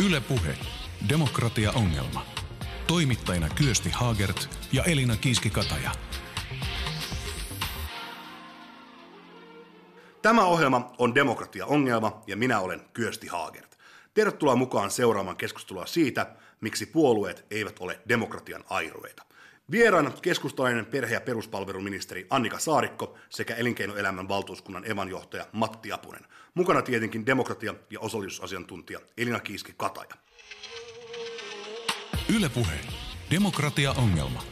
Yle Puhe. Demokratia-ongelma. Toimittajina Kyösti Haagert ja Elina Kiiski-Kataja. Tämä ohjelma on Demokratia-ongelma ja minä olen Kyösti Haagert. Tervetuloa mukaan seuraamaan keskustelua siitä, miksi puolueet eivät ole demokratian airueita. Vieraana keskustalainen perhe- ja peruspalveluministeri Annika Saarikko sekä elinkeinoelämän valtuuskunnan evanjohtaja Matti Apunen. Mukana tietenkin demokratia- ja osallisuusasiantuntija Elina Kiiski-Kataja. Yle Puhe. Demokratia-ongelma.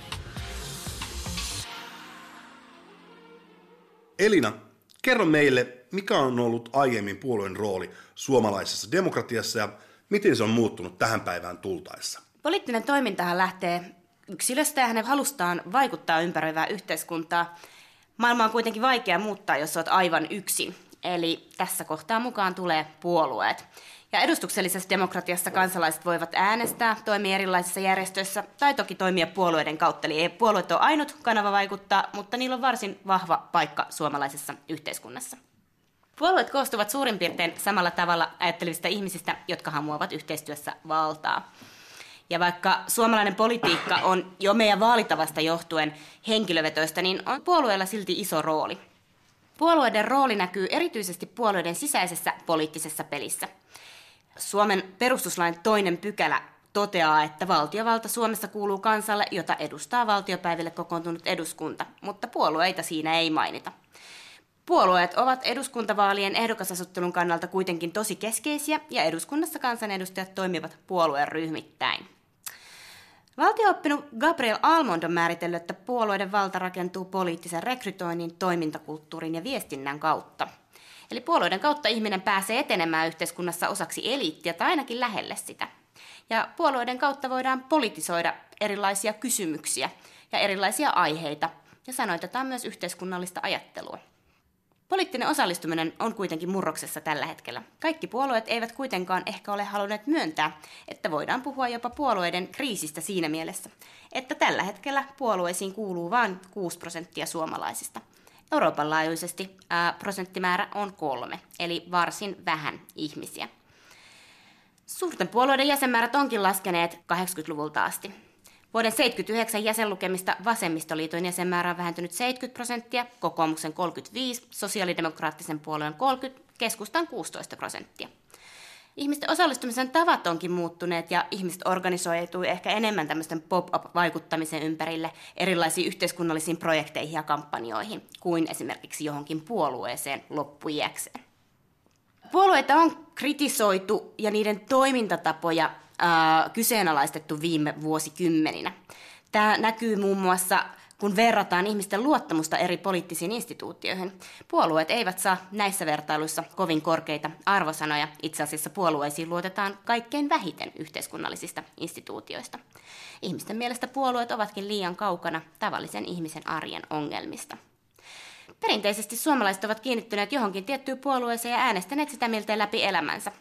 Elina, kerro meille, mikä on ollut aiemmin puolueen rooli suomalaisessa demokratiassa ja miten se on muuttunut tähän päivään tultaessa? Poliittinen toimintahan lähtee yksilöstä ja hänen halustaan vaikuttaa ympäröivää yhteiskuntaa. Maailma on kuitenkin vaikea muuttaa, jos olet aivan yksin. Eli tässä kohtaa mukaan tulee puolueet. Ja edustuksellisessa demokratiassa kansalaiset voivat äänestää, toimia erilaisissa järjestöissä tai toki toimia puolueiden kautta. Eli puolueet ole ainut kanava vaikuttaa, mutta niillä on varsin vahva paikka suomalaisessa yhteiskunnassa. Puolueet koostuvat suurin piirtein samalla tavalla ajattelevista ihmisistä, jotka hamuavat yhteistyössä valtaa. Ja vaikka suomalainen politiikka on jo meidän vaalitavasta johtuen henkilövetoista, niin on puolueella silti iso rooli. Puolueiden rooli näkyy erityisesti puolueiden sisäisessä poliittisessa pelissä. Suomen perustuslain toinen pykälä toteaa, että valtiovalta Suomessa kuuluu kansalle, jota edustaa valtiopäiville kokoontunut eduskunta, mutta puolueita siinä ei mainita. Puolueet ovat eduskuntavaalien ehdokasasuttelun kannalta kuitenkin tosi keskeisiä ja eduskunnassa kansanedustajat toimivat puolueen ryhmittäin. Valtiooppinut Gabriel Almond on määritellyt, että puolueiden valta rakentuu poliittisen rekrytoinnin, toimintakulttuurin ja viestinnän kautta. Eli puolueiden kautta ihminen pääsee etenemään yhteiskunnassa osaksi eliittiä tai ainakin lähelle sitä. Ja puolueiden kautta voidaan politisoida erilaisia kysymyksiä ja erilaisia aiheita ja sanoitetaan myös yhteiskunnallista ajattelua. Poliittinen osallistuminen on kuitenkin murroksessa tällä hetkellä. Kaikki puolueet eivät kuitenkaan ehkä ole halunneet myöntää, että voidaan puhua jopa puolueiden kriisistä siinä mielessä, että tällä hetkellä puolueisiin kuuluu vain 6 prosenttia suomalaisista. Euroopan laajuisesti ää, prosenttimäärä on kolme, eli varsin vähän ihmisiä. Suurten puolueiden jäsenmäärät onkin laskeneet 80-luvulta asti. Vuoden 79 jäsenlukemista vasemmistoliiton jäsenmäärä on vähentynyt 70 prosenttia, kokoomuksen 35, sosiaalidemokraattisen puolueen 30, keskustan 16 prosenttia. Ihmisten osallistumisen tavat onkin muuttuneet ja ihmiset organisoituu ehkä enemmän tämmöisten pop-up-vaikuttamisen ympärille erilaisiin yhteiskunnallisiin projekteihin ja kampanjoihin kuin esimerkiksi johonkin puolueeseen loppujäkseen. Puolueita on kritisoitu ja niiden toimintatapoja kyseenalaistettu viime vuosikymmeninä. Tämä näkyy muun muassa kun verrataan ihmisten luottamusta eri poliittisiin instituutioihin. Puolueet eivät saa näissä vertailuissa kovin korkeita arvosanoja. Itse asiassa puolueisiin luotetaan kaikkein vähiten yhteiskunnallisista instituutioista. Ihmisten mielestä puolueet ovatkin liian kaukana tavallisen ihmisen arjen ongelmista. Perinteisesti suomalaiset ovat kiinnittyneet johonkin tiettyyn puolueeseen ja äänestäneet sitä miltei läpi elämänsä.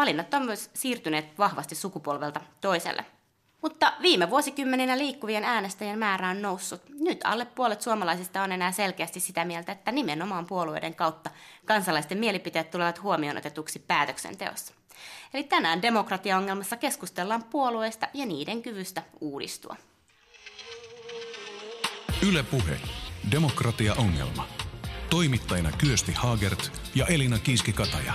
Valinnat on myös siirtyneet vahvasti sukupolvelta toiselle. Mutta viime vuosikymmeninä liikkuvien äänestäjien määrä on noussut. Nyt alle puolet suomalaisista on enää selkeästi sitä mieltä, että nimenomaan puolueiden kautta kansalaisten mielipiteet tulevat huomioon otetuksi päätöksenteossa. Eli tänään demokratiaongelmassa keskustellaan puolueista ja niiden kyvystä uudistua. Yle Puhe. Demokratia-ongelma. Toimittajina Kyösti Haagert ja Elina Kiiski-Kataja.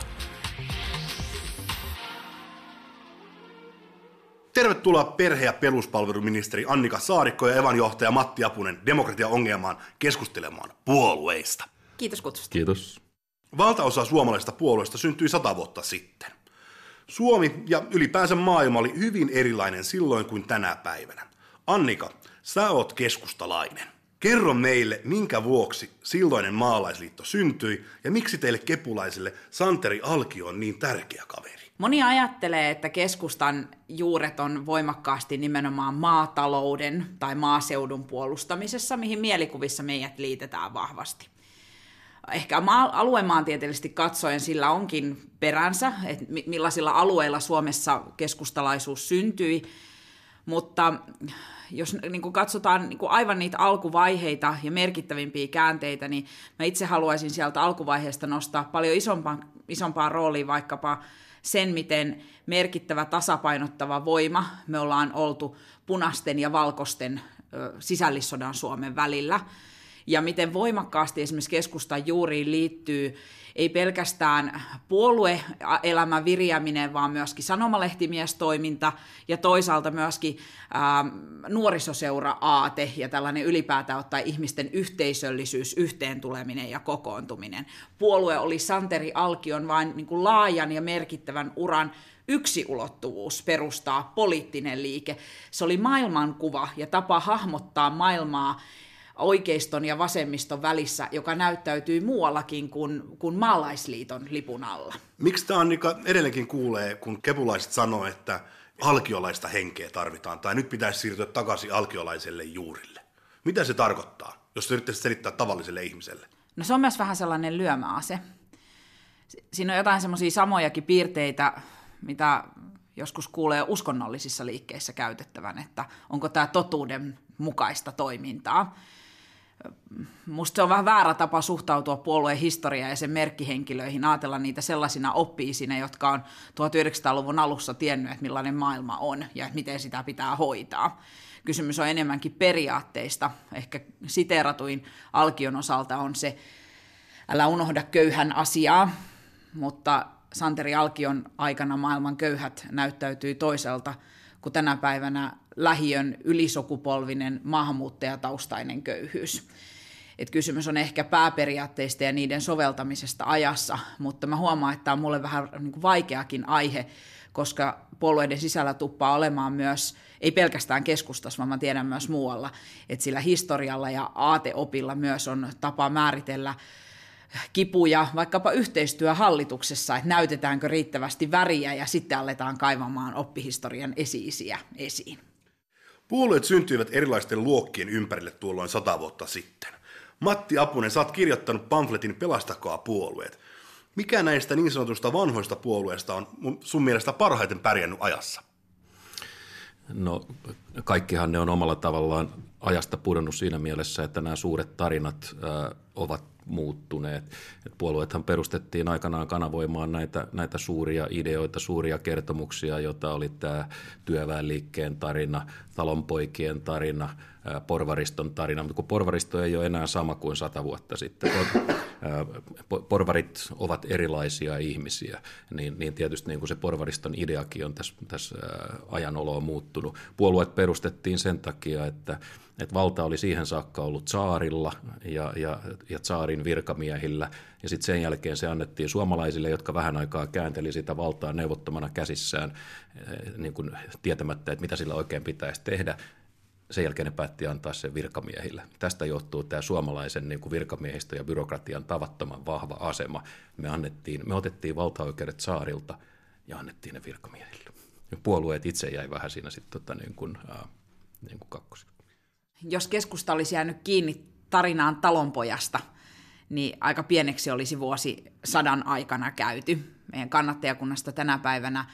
Tervetuloa perhe- ja peruspalveluministeri Annika Saarikko ja evanjohtaja Matti Apunen demokratia-ongelmaan keskustelemaan puolueista. Kiitos kutsusta. Kiitos. Valtaosa suomalaisista puolueista syntyi sata vuotta sitten. Suomi ja ylipäänsä maailma oli hyvin erilainen silloin kuin tänä päivänä. Annika, sä oot keskustalainen. Kerro meille, minkä vuoksi silloinen maalaisliitto syntyi ja miksi teille kepulaisille Santeri Alkio on niin tärkeä kaveri. Moni ajattelee, että keskustan juuret on voimakkaasti nimenomaan maatalouden tai maaseudun puolustamisessa, mihin mielikuvissa meidät liitetään vahvasti. Ehkä maa, aluemaantieteellisesti katsoen sillä onkin peränsä, että millaisilla alueilla Suomessa keskustalaisuus syntyi, mutta jos niin kuin katsotaan niin kuin aivan niitä alkuvaiheita ja merkittävimpiä käänteitä, niin mä itse haluaisin sieltä alkuvaiheesta nostaa paljon isompaan, isompaan rooliin vaikkapa sen, miten merkittävä tasapainottava voima me ollaan oltu punasten ja valkoisten sisällissodan Suomen välillä. Ja miten voimakkaasti esimerkiksi keskustan juuriin liittyy ei pelkästään puolueelämän viriäminen, vaan myöskin sanomalehtimiestoiminta ja toisaalta myöskin ää, nuorisoseura-aate ja tällainen ylipäätään ottaa ihmisten yhteisöllisyys, yhteentuleminen ja kokoontuminen. Puolue oli Santeri Alkion vain niin kuin laajan ja merkittävän uran yksi ulottuvuus perustaa poliittinen liike. Se oli maailmankuva ja tapa hahmottaa maailmaa oikeiston ja vasemmiston välissä, joka näyttäytyy muuallakin kuin, kuin maalaisliiton lipun alla. Miksi tämä on niin edelleenkin kuulee, kun kepulaiset sanoo, että alkiolaista henkeä tarvitaan, tai nyt pitäisi siirtyä takaisin alkiolaiselle juurille. Mitä se tarkoittaa, jos yrittäisi selittää tavalliselle ihmiselle? No se on myös vähän sellainen lyömäase. Siinä on jotain semmoisia samojakin piirteitä, mitä joskus kuulee uskonnollisissa liikkeissä käytettävän, että onko tämä totuuden mukaista toimintaa musta se on vähän väärä tapa suhtautua puolueen historiaan ja sen merkkihenkilöihin, ajatella niitä sellaisina oppiisina, jotka on 1900-luvun alussa tiennyt, että millainen maailma on ja että miten sitä pitää hoitaa. Kysymys on enemmänkin periaatteista. Ehkä siteeratuin Alkion osalta on se, älä unohda köyhän asiaa, mutta Santeri Alkion aikana maailman köyhät näyttäytyy toiselta kuin tänä päivänä lähiön ylisukupolvinen maahanmuuttajataustainen köyhyys. Et kysymys on ehkä pääperiaatteista ja niiden soveltamisesta ajassa, mutta mä huomaan, että tämä on mulle vähän niin vaikeakin aihe, koska puolueiden sisällä tuppaa olemaan myös, ei pelkästään keskustassa, vaan mä tiedän myös muualla, että sillä historialla ja aateopilla myös on tapa määritellä kipuja vaikkapa yhteistyöhallituksessa, että näytetäänkö riittävästi väriä ja sitten aletaan kaivamaan oppihistorian esiisiä esiin. Puolueet syntyivät erilaisten luokkien ympärille tuolloin sata vuotta sitten. Matti Apunen, oot kirjoittanut pamfletin Pelastakaa puolueet. Mikä näistä niin sanotusta vanhoista puolueista on sun mielestä parhaiten pärjännyt ajassa? No kaikkihan ne on omalla tavallaan ajasta pudonnut siinä mielessä, että nämä suuret tarinat äh, ovat muuttuneet. Et puolueethan perustettiin aikanaan kanavoimaan näitä, näitä suuria ideoita, suuria kertomuksia, joita oli tämä työväenliikkeen tarina, talonpoikien tarina, porvariston tarina, mutta kun porvaristo ei ole enää sama kuin sata vuotta sitten. Porvarit ovat erilaisia ihmisiä, niin, niin tietysti niin kuin se porvariston ideakin on tässä, tässä ajan oloa muuttunut. Puolueet perustettiin sen takia, että että valta oli siihen saakka ollut saarilla ja, ja, ja saarin virkamiehillä, ja sitten sen jälkeen se annettiin suomalaisille, jotka vähän aikaa käänteli sitä valtaa neuvottomana käsissään, niin kuin tietämättä, että mitä sillä oikein pitäisi tehdä. Sen jälkeen ne päätti antaa sen virkamiehille. Tästä johtuu tämä suomalaisen niin kuin virkamiehistö ja byrokratian tavattoman vahva asema. Me, annettiin, me otettiin valtaoikeudet saarilta ja annettiin ne virkamiehille. Puolueet itse jäi vähän siinä sitten tota, niin kuin, äh, niin kuin jos keskusta olisi jäänyt kiinni tarinaan talonpojasta, niin aika pieneksi olisi vuosi sadan aikana käyty. Meidän kannattajakunnasta tänä päivänä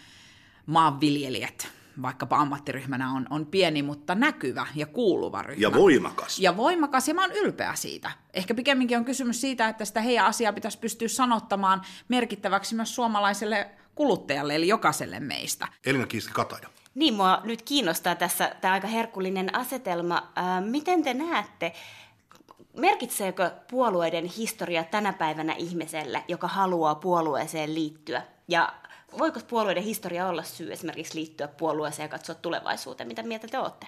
maanviljelijät, vaikkapa ammattiryhmänä, on, on pieni, mutta näkyvä ja kuuluva ryhmä. Ja voimakas. Ja voimakas, ja mä oon ylpeä siitä. Ehkä pikemminkin on kysymys siitä, että sitä heidän asiaa pitäisi pystyä sanottamaan merkittäväksi myös suomalaiselle kuluttajalle, eli jokaiselle meistä. Elina Kiiski-Kataja. Niin, mua nyt kiinnostaa tässä tämä aika herkullinen asetelma. Ää, miten te näette, merkitseekö puolueiden historia tänä päivänä ihmiselle, joka haluaa puolueeseen liittyä? Ja voiko puolueiden historia olla syy esimerkiksi liittyä puolueeseen ja katsoa tulevaisuuteen? Mitä mieltä te olette?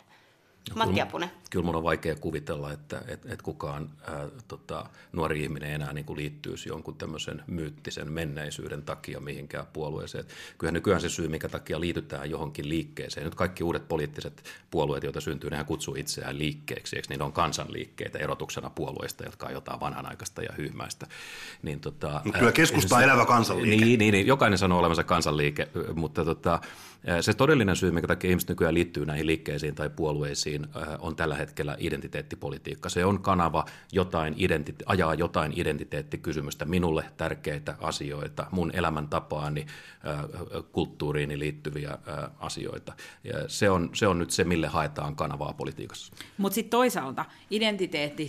No, Matti Apunen. Kyllä, kyllä mun on vaikea kuvitella, että et, et kukaan ää, tota, nuori ihminen enää niin kuin liittyisi jonkun tämmöisen myyttisen menneisyyden takia mihinkään puolueeseen. Kyllähän nykyään se syy, mikä takia liitytään johonkin liikkeeseen. Nyt kaikki uudet poliittiset puolueet, joita syntyy, nehän kutsuu itseään liikkeeksi. Eikö niitä on kansanliikkeitä erotuksena puolueista, jotka on jotain vanhanaikaista ja hyhmäistä. Niin, tota, kyllä keskusta on elävä kansanliike. Niin, niin, niin, jokainen sanoo olevansa kansanliike, mutta tota, se todellinen syy, mikä takia ihmiset nykyään liittyy näihin liikkeisiin tai puolueisiin, on tällä hetkellä identiteettipolitiikka. Se on kanava jotain identite- ajaa jotain identiteettikysymystä, minulle tärkeitä asioita, mun elämäntapaani, kulttuuriini liittyviä asioita. Ja se, on, se on nyt se, mille haetaan kanavaa politiikassa. Mutta sitten toisaalta identiteetti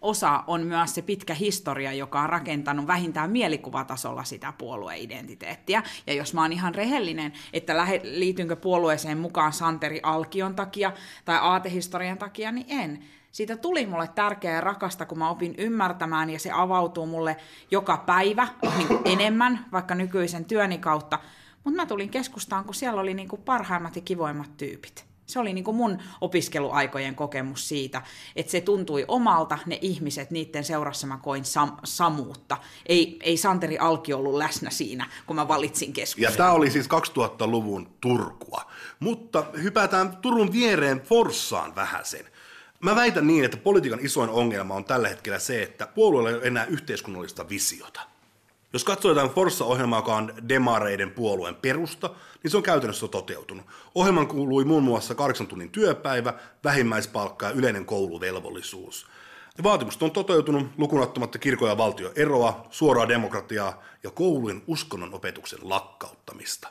osa on myös se pitkä historia, joka on rakentanut vähintään mielikuvatasolla sitä puolueidentiteettiä. Ja jos mä oon ihan rehellinen, että lähe, liitynkö puolueeseen mukaan Santeri Alkion takia tai aatehistorian takia, niin en siitä tuli mulle tärkeää ja rakasta, kun mä opin ymmärtämään ja se avautuu mulle joka päivä niin enemmän, vaikka nykyisen työni kautta. Mutta mä tulin keskustaan, kun siellä oli niin kuin parhaimmat ja kivoimmat tyypit. Se oli niin kuin mun opiskeluaikojen kokemus siitä, että se tuntui omalta, ne ihmiset, niiden seurassa mä koin sam- samuutta. Ei, ei Santeri Alki ollut läsnä siinä, kun mä valitsin keskustelua. Ja tämä oli siis 2000-luvun Turkua. Mutta hypätään Turun viereen Forssaan vähän sen. Mä väitän niin, että politiikan isoin ongelma on tällä hetkellä se, että puolueella ei ole enää yhteiskunnallista visiota. Jos katsoo jotain Forssa-ohjelmaa, joka on demareiden puolueen perusta, niin se on käytännössä toteutunut. Ohjelman kuului muun muassa kahdeksan tunnin työpäivä, vähimmäispalkka ja yleinen kouluvelvollisuus. Vaatimukset on toteutunut lukunottamatta kirkon ja valtio eroa, suoraa demokratiaa ja koulujen uskonnon opetuksen lakkauttamista.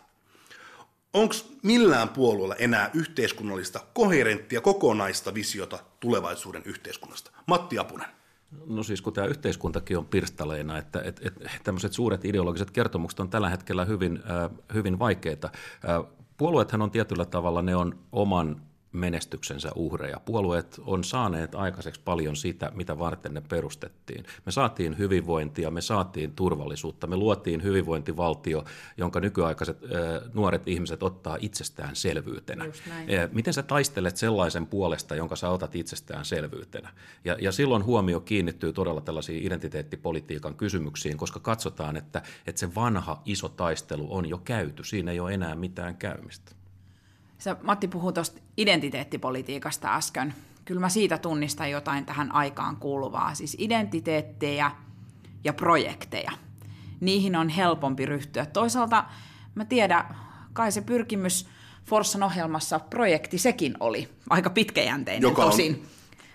Onko millään puolueella enää yhteiskunnallista, koherenttia, kokonaista visiota tulevaisuuden yhteiskunnasta? Matti Apunen. No siis kun tämä yhteiskuntakin on pirstaleina, että, että, että tämmöiset suuret ideologiset kertomukset on tällä hetkellä hyvin, äh, hyvin vaikeita. Äh, puolueethan on tietyllä tavalla, ne on oman menestyksensä uhreja. Puolueet on saaneet aikaiseksi paljon sitä, mitä varten ne perustettiin. Me saatiin hyvinvointia, me saatiin turvallisuutta, me luotiin hyvinvointivaltio, jonka nykyaikaiset nuoret ihmiset ottaa itsestäänselvyytenä. Miten sä taistelet sellaisen puolesta, jonka sä otat itsestäänselvyytenä? Ja, ja silloin huomio kiinnittyy todella tällaisiin identiteettipolitiikan kysymyksiin, koska katsotaan, että, että se vanha iso taistelu on jo käyty, siinä ei ole enää mitään käymistä. Sä, Matti puhui tuosta identiteettipolitiikasta äsken. Kyllä mä siitä tunnistan jotain tähän aikaan kuuluvaa. Siis identiteettejä ja projekteja. Niihin on helpompi ryhtyä. Toisaalta mä tiedän, kai se pyrkimys Forssan ohjelmassa projekti sekin oli aika pitkäjänteinen Joka on tosin.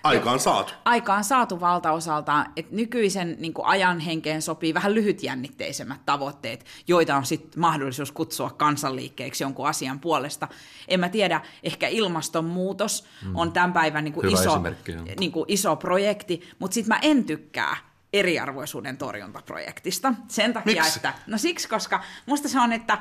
Aikaan saatu. Aikaan saatu valtaosalta, että nykyisen niin kuin ajan henkeen sopii vähän lyhytjännitteisemmät tavoitteet, joita on sitten mahdollisuus kutsua kansanliikkeeksi jonkun asian puolesta. En mä tiedä, ehkä ilmastonmuutos mm. on tämän päivän niin kuin iso, niin kuin iso projekti, mutta sitten mä en tykkää eriarvoisuuden torjuntaprojektista. Sen takia, Miksi? että... No siksi, koska musta se on, että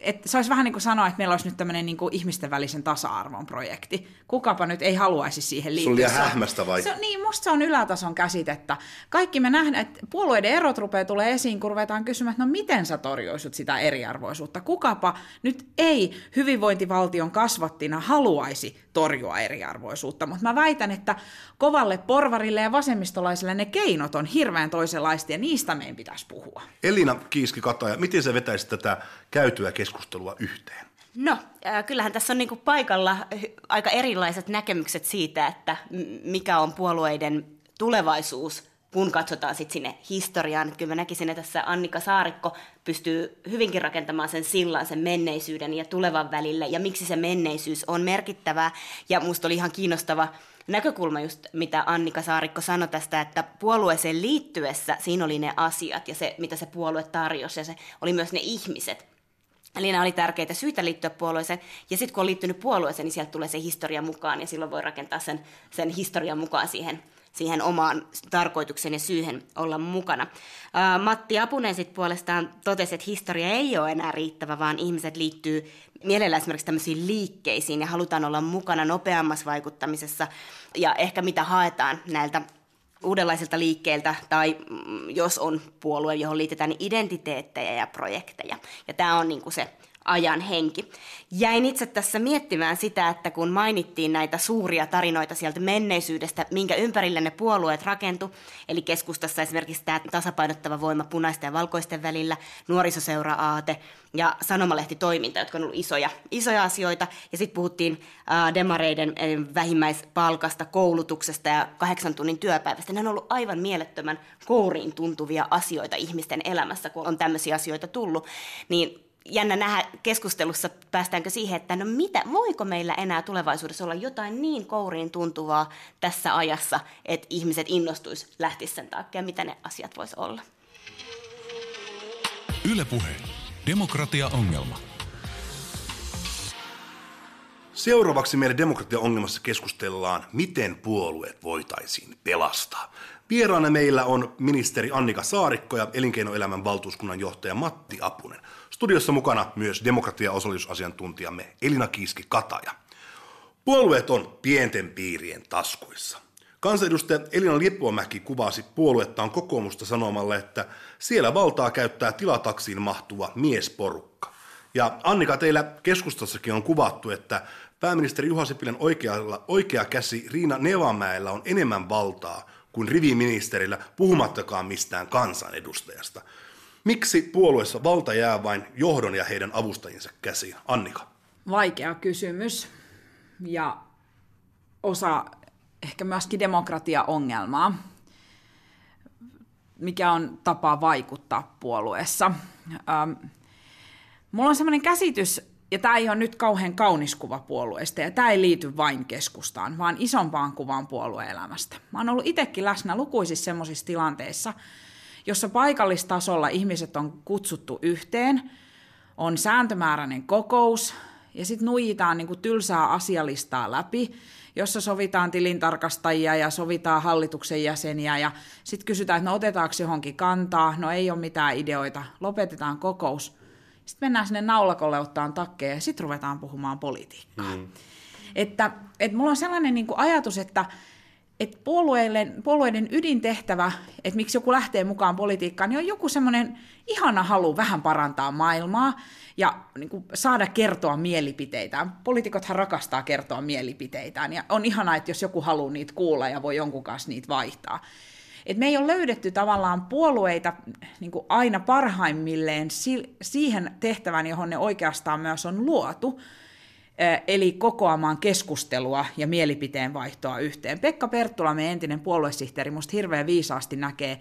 että se olisi vähän niin kuin sanoa, että meillä olisi nyt tämmöinen niin kuin ihmisten välisen tasa-arvon projekti. Kukapa nyt ei haluaisi siihen liittyä. Se on liian hähmästä vai? Se niin, musta se on ylätason käsitettä. Kaikki me nähdään, että puolueiden erot rupeaa tulee esiin, kun ruvetaan kysymään, että no miten sä torjuisit sitä eriarvoisuutta. Kukapa nyt ei hyvinvointivaltion kasvattina haluaisi torjua eriarvoisuutta, mutta mä väitän, että kovalle porvarille ja vasemmistolaisille ne keinot on hirveän toisenlaista ja niistä meidän pitäisi puhua. Elina Kiiski-Kataja, miten sä vetäisit tätä käytyä keskustelua yhteen? No, äh, kyllähän tässä on niinku paikalla aika erilaiset näkemykset siitä, että mikä on puolueiden tulevaisuus, kun katsotaan sitten sinne historiaan. Kyllä mä näkisin, että tässä Annika Saarikko pystyy hyvinkin rakentamaan sen sillan sen menneisyyden ja tulevan välille, ja miksi se menneisyys on merkittävää. Ja musta oli ihan kiinnostava näkökulma just, mitä Annika Saarikko sanoi tästä, että puolueeseen liittyessä siinä oli ne asiat ja se, mitä se puolue tarjosi, ja se oli myös ne ihmiset. Eli nämä oli tärkeitä syitä liittyä puolueeseen. Ja sitten kun on liittynyt puolueeseen, niin sieltä tulee se historia mukaan, ja silloin voi rakentaa sen, sen historian mukaan siihen, siihen omaan tarkoituksen ja syyhen olla mukana. Matti Apunen sitten puolestaan totesi, että historia ei ole enää riittävä, vaan ihmiset liittyy mielellään esimerkiksi tämmöisiin liikkeisiin ja halutaan olla mukana nopeammassa vaikuttamisessa ja ehkä mitä haetaan näiltä uudenlaisilta liikkeiltä tai mm, jos on puolue, johon liitetään niin identiteettejä ja projekteja. Ja tämä on niin kuin se ajan henki. Jäin itse tässä miettimään sitä, että kun mainittiin näitä suuria tarinoita sieltä menneisyydestä, minkä ympärille ne puolueet rakentu, eli keskustassa esimerkiksi tämä tasapainottava voima punaisten ja valkoisten välillä, nuorisoseura-aate ja sanomalehtitoiminta, jotka on ollut isoja, isoja asioita. Ja sitten puhuttiin demareiden äh, vähimmäispalkasta, koulutuksesta ja kahdeksan tunnin työpäivästä. Ne on ollut aivan mielettömän kouriin tuntuvia asioita ihmisten elämässä, kun on tämmöisiä asioita tullut. Niin jännä nähdä keskustelussa, päästäänkö siihen, että no mitä, voiko meillä enää tulevaisuudessa olla jotain niin kouriin tuntuvaa tässä ajassa, että ihmiset innostuisi lähtisi sen takia, mitä ne asiat vois olla. Ylepuhe. Demokratia-ongelma. Seuraavaksi meidän demokratia-ongelmassa keskustellaan, miten puolueet voitaisiin pelastaa. Vieraana meillä on ministeri Annika Saarikko ja elinkeinoelämän valtuuskunnan johtaja Matti Apunen. Studiossa mukana myös demokratia-osallisuusasiantuntijamme Elina Kiiski-Kataja. Puolueet on pienten piirien taskuissa. Kansanedustaja Elina Lippuamäki kuvasi puoluettaan kokoomusta sanomalla, että siellä valtaa käyttää tilataksiin mahtuva miesporukka. Ja Annika, teillä keskustassakin on kuvattu, että pääministeri Juha Sipilän oikealla, oikea käsi Riina Nevamäellä on enemmän valtaa kuin riviministerillä, puhumattakaan mistään kansanedustajasta. Miksi puolueessa valta jää vain johdon ja heidän avustajinsa käsiin? Annika. Vaikea kysymys ja osa ehkä myöskin demokratia-ongelmaa, mikä on tapa vaikuttaa puolueessa. Ähm, mulla on sellainen käsitys, ja tämä ei ole nyt kauhean kaunis kuva puolueesta, ja tämä ei liity vain keskustaan, vaan isompaan kuvaan puolueelämästä. Mä oon ollut itsekin läsnä lukuisissa sellaisissa tilanteissa, jossa paikallistasolla ihmiset on kutsuttu yhteen, on sääntömääräinen kokous, ja sitten nuijitaan niin kuin tylsää asialistaa läpi, jossa sovitaan tilintarkastajia ja sovitaan hallituksen jäseniä ja sitten kysytään, että no otetaanko johonkin kantaa, no ei ole mitään ideoita, lopetetaan kokous. Sitten mennään sinne naulakolle ottaan takkeja ja sitten ruvetaan puhumaan politiikkaa. Mm. Että, että mulla on sellainen niin kuin ajatus, että, että puolueiden, puolueiden ydintehtävä, että miksi joku lähtee mukaan politiikkaan, niin on joku semmoinen ihana halu vähän parantaa maailmaa ja niin kuin saada kertoa mielipiteitään. Poliitikothan rakastaa kertoa mielipiteitään ja on ihanaa, että jos joku haluaa niitä kuulla ja voi jonkun kanssa niitä vaihtaa. Et me ei ole löydetty tavallaan puolueita niin kuin aina parhaimmilleen siihen tehtävään, johon ne oikeastaan myös on luotu, eli kokoamaan keskustelua ja mielipiteen vaihtoa yhteen. Pekka Perttula, meidän entinen puoluesihteeri, musta hirveän viisaasti näkee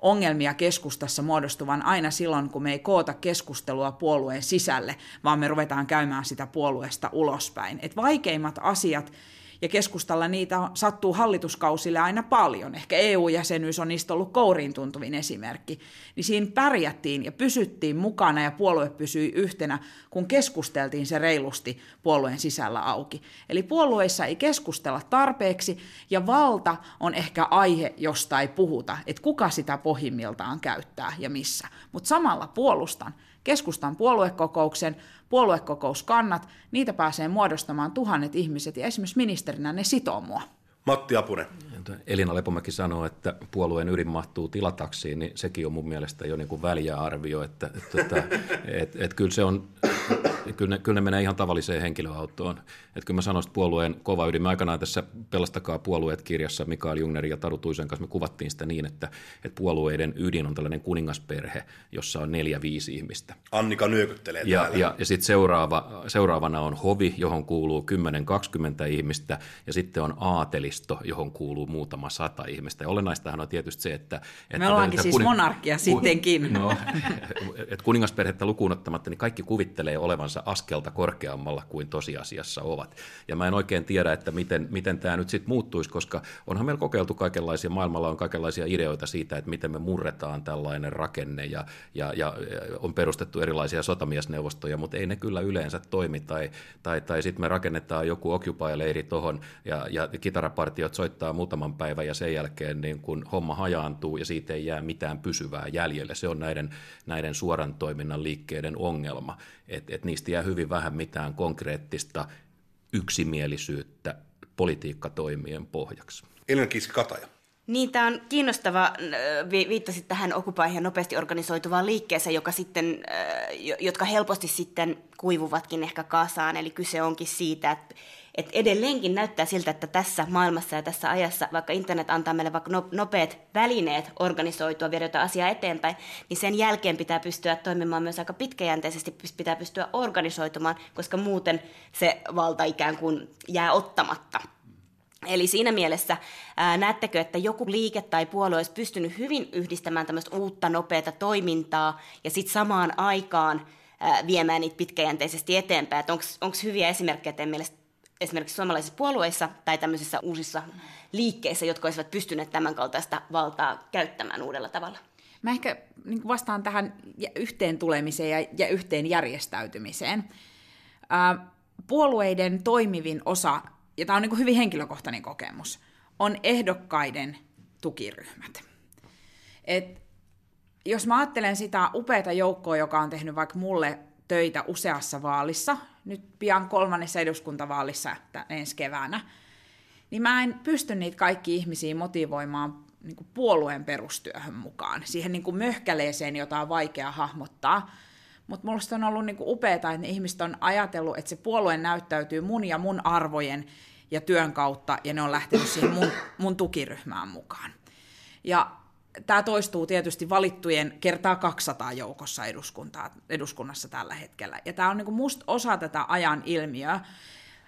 ongelmia keskustassa muodostuvan aina silloin, kun me ei koota keskustelua puolueen sisälle, vaan me ruvetaan käymään sitä puolueesta ulospäin. Et vaikeimmat asiat, ja keskustalla niitä sattuu hallituskausille aina paljon. Ehkä EU-jäsenyys on niistä ollut kouriin tuntuvin esimerkki. Niin siinä pärjättiin ja pysyttiin mukana ja puolue pysyi yhtenä, kun keskusteltiin se reilusti puolueen sisällä auki. Eli puolueissa ei keskustella tarpeeksi ja valta on ehkä aihe, josta ei puhuta, että kuka sitä pohjimmiltaan käyttää ja missä. Mutta samalla puolustan keskustan puoluekokouksen, puoluekokouskannat, niitä pääsee muodostamaan tuhannet ihmiset ja esimerkiksi ministerinä ne sitoo mua. Matti Apunen. Elina Lepomäki sanoo, että puolueen ydin mahtuu tilataksiin, niin sekin on mun mielestä jo niin kuin väliä arvio, että, että, että, että, että kyllä se on kyllä ne, kyllä ne menee ihan tavalliseen henkilöautoon. Että kyllä mä sanoisin, että puolueen kova ydin. Me aikanaan tässä Pelastakaa puolueet kirjassa Mikael Jungnerin ja Taru Tuisen kanssa me kuvattiin sitä niin, että, että puolueiden ydin on tällainen kuningasperhe, jossa on neljä, viisi ihmistä. Annika nyökyttelee ja, täällä. Ja, ja sitten seuraava, seuraavana on hovi, johon kuuluu 10-20 ihmistä, ja sitten on aatelisto, johon kuuluu muutama sata ihmistä. Ja olennaistahan on tietysti se, että... että me ollaankin siis kuning... monarkia sittenkin. No, että kuningasperhettä lukuun ottamatta, niin kaikki kuvittelee olevansa askelta korkeammalla kuin tosiasiassa ovat. Ja mä en oikein tiedä, että miten, miten tämä nyt sitten muuttuisi, koska onhan meillä kokeiltu kaikenlaisia, maailmalla on kaikenlaisia ideoita siitä, että miten me murretaan tällainen rakenne ja, ja, ja on perustettu erilaisia sotamiesneuvostoja, mutta ei ne kyllä yleensä toimi. Tai, tai, tai sitten me rakennetaan joku Occupy-leiri tuohon ja, ja kitarapartiot soittaa muutaman päivän ja sen jälkeen niin kun homma hajaantuu ja siitä ei jää mitään pysyvää jäljelle. Se on näiden, näiden suoran toiminnan liikkeiden ongelma, että et niistä jää hyvin vähän mitään konkreettista yksimielisyyttä politiikkatoimien pohjaksi. Elina Kiski-Kataja. Niin, tämä on kiinnostava. Viittasit tähän okupaihin nopeasti organisoituvaan liikkeeseen, joka sitten, jotka helposti sitten kuivuvatkin ehkä kasaan. Eli kyse onkin siitä, että että edelleenkin näyttää siltä, että tässä maailmassa ja tässä ajassa, vaikka internet antaa meille vaikka no, nopeat välineet organisoitua, viedä jotain asiaa eteenpäin, niin sen jälkeen pitää pystyä toimimaan myös aika pitkäjänteisesti, pitää pystyä organisoitumaan, koska muuten se valta ikään kuin jää ottamatta. Eli siinä mielessä ää, näettekö, että joku liike tai puolue olisi pystynyt hyvin yhdistämään tämmöistä uutta, nopeata toimintaa ja sitten samaan aikaan ää, viemään niitä pitkäjänteisesti eteenpäin? Onko hyviä esimerkkejä teidän mielestä esimerkiksi suomalaisissa puolueissa tai tämmöisissä uusissa liikkeissä, jotka olisivat pystyneet tämän kaltaista valtaa käyttämään uudella tavalla? Mä ehkä niin vastaan tähän yhteen tulemiseen ja, ja yhteen järjestäytymiseen. Puolueiden toimivin osa, ja tämä on niin hyvin henkilökohtainen kokemus, on ehdokkaiden tukiryhmät. Et jos mä ajattelen sitä upeata joukkoa, joka on tehnyt vaikka mulle töitä useassa vaalissa, nyt pian kolmannessa eduskuntavaalissa ensi keväänä, niin mä en pysty niitä kaikki ihmisiä motivoimaan niin kuin puolueen perustyöhön mukaan, siihen niin kuin möhkäleeseen, jota on vaikea hahmottaa. Mutta musta on ollut niin upeaa, että ne ihmiset on ajatellut, että se puolue näyttäytyy mun ja mun arvojen ja työn kautta, ja ne on lähtenyt siihen mun, mun tukiryhmään mukaan. Ja tämä toistuu tietysti valittujen kertaa 200 joukossa eduskunnassa tällä hetkellä. Ja tämä on niin musta osa tätä ajan ilmiöä.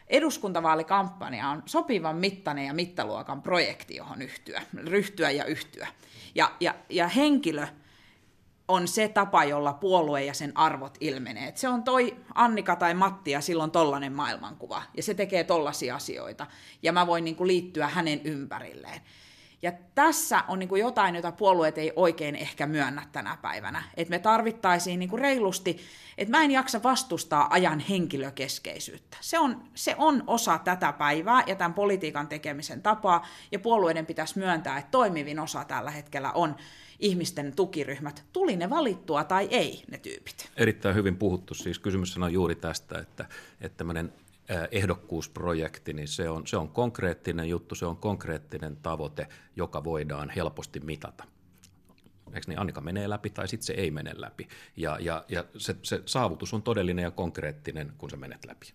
Eduskuntavaalikampanja on sopivan mittainen ja mittaluokan projekti, johon yhtyä, ryhtyä ja yhtyä. Ja, ja, ja henkilö on se tapa, jolla puolue ja sen arvot ilmenee. Et se on toi Annika tai Matti ja silloin tollainen maailmankuva. Ja se tekee tollaisia asioita. Ja mä voin niin liittyä hänen ympärilleen. Ja tässä on niin kuin jotain, jota puolueet ei oikein ehkä myönnä tänä päivänä. Että me tarvittaisiin niin kuin reilusti, että mä en jaksa vastustaa ajan henkilökeskeisyyttä. Se on, se on osa tätä päivää ja tämän politiikan tekemisen tapaa, ja puolueiden pitäisi myöntää, että toimivin osa tällä hetkellä on ihmisten tukiryhmät, tuli ne valittua tai ei ne tyypit. Erittäin hyvin puhuttu, siis kysymys on juuri tästä, että, että tämmöinen ehdokkuusprojekti, niin se on, se on konkreettinen juttu, se on konkreettinen tavoite, joka voidaan helposti mitata. Eikö niin, Annika menee läpi tai sitten se ei mene läpi. Ja, ja, ja se, se saavutus on todellinen ja konkreettinen, kun sä menet läpi.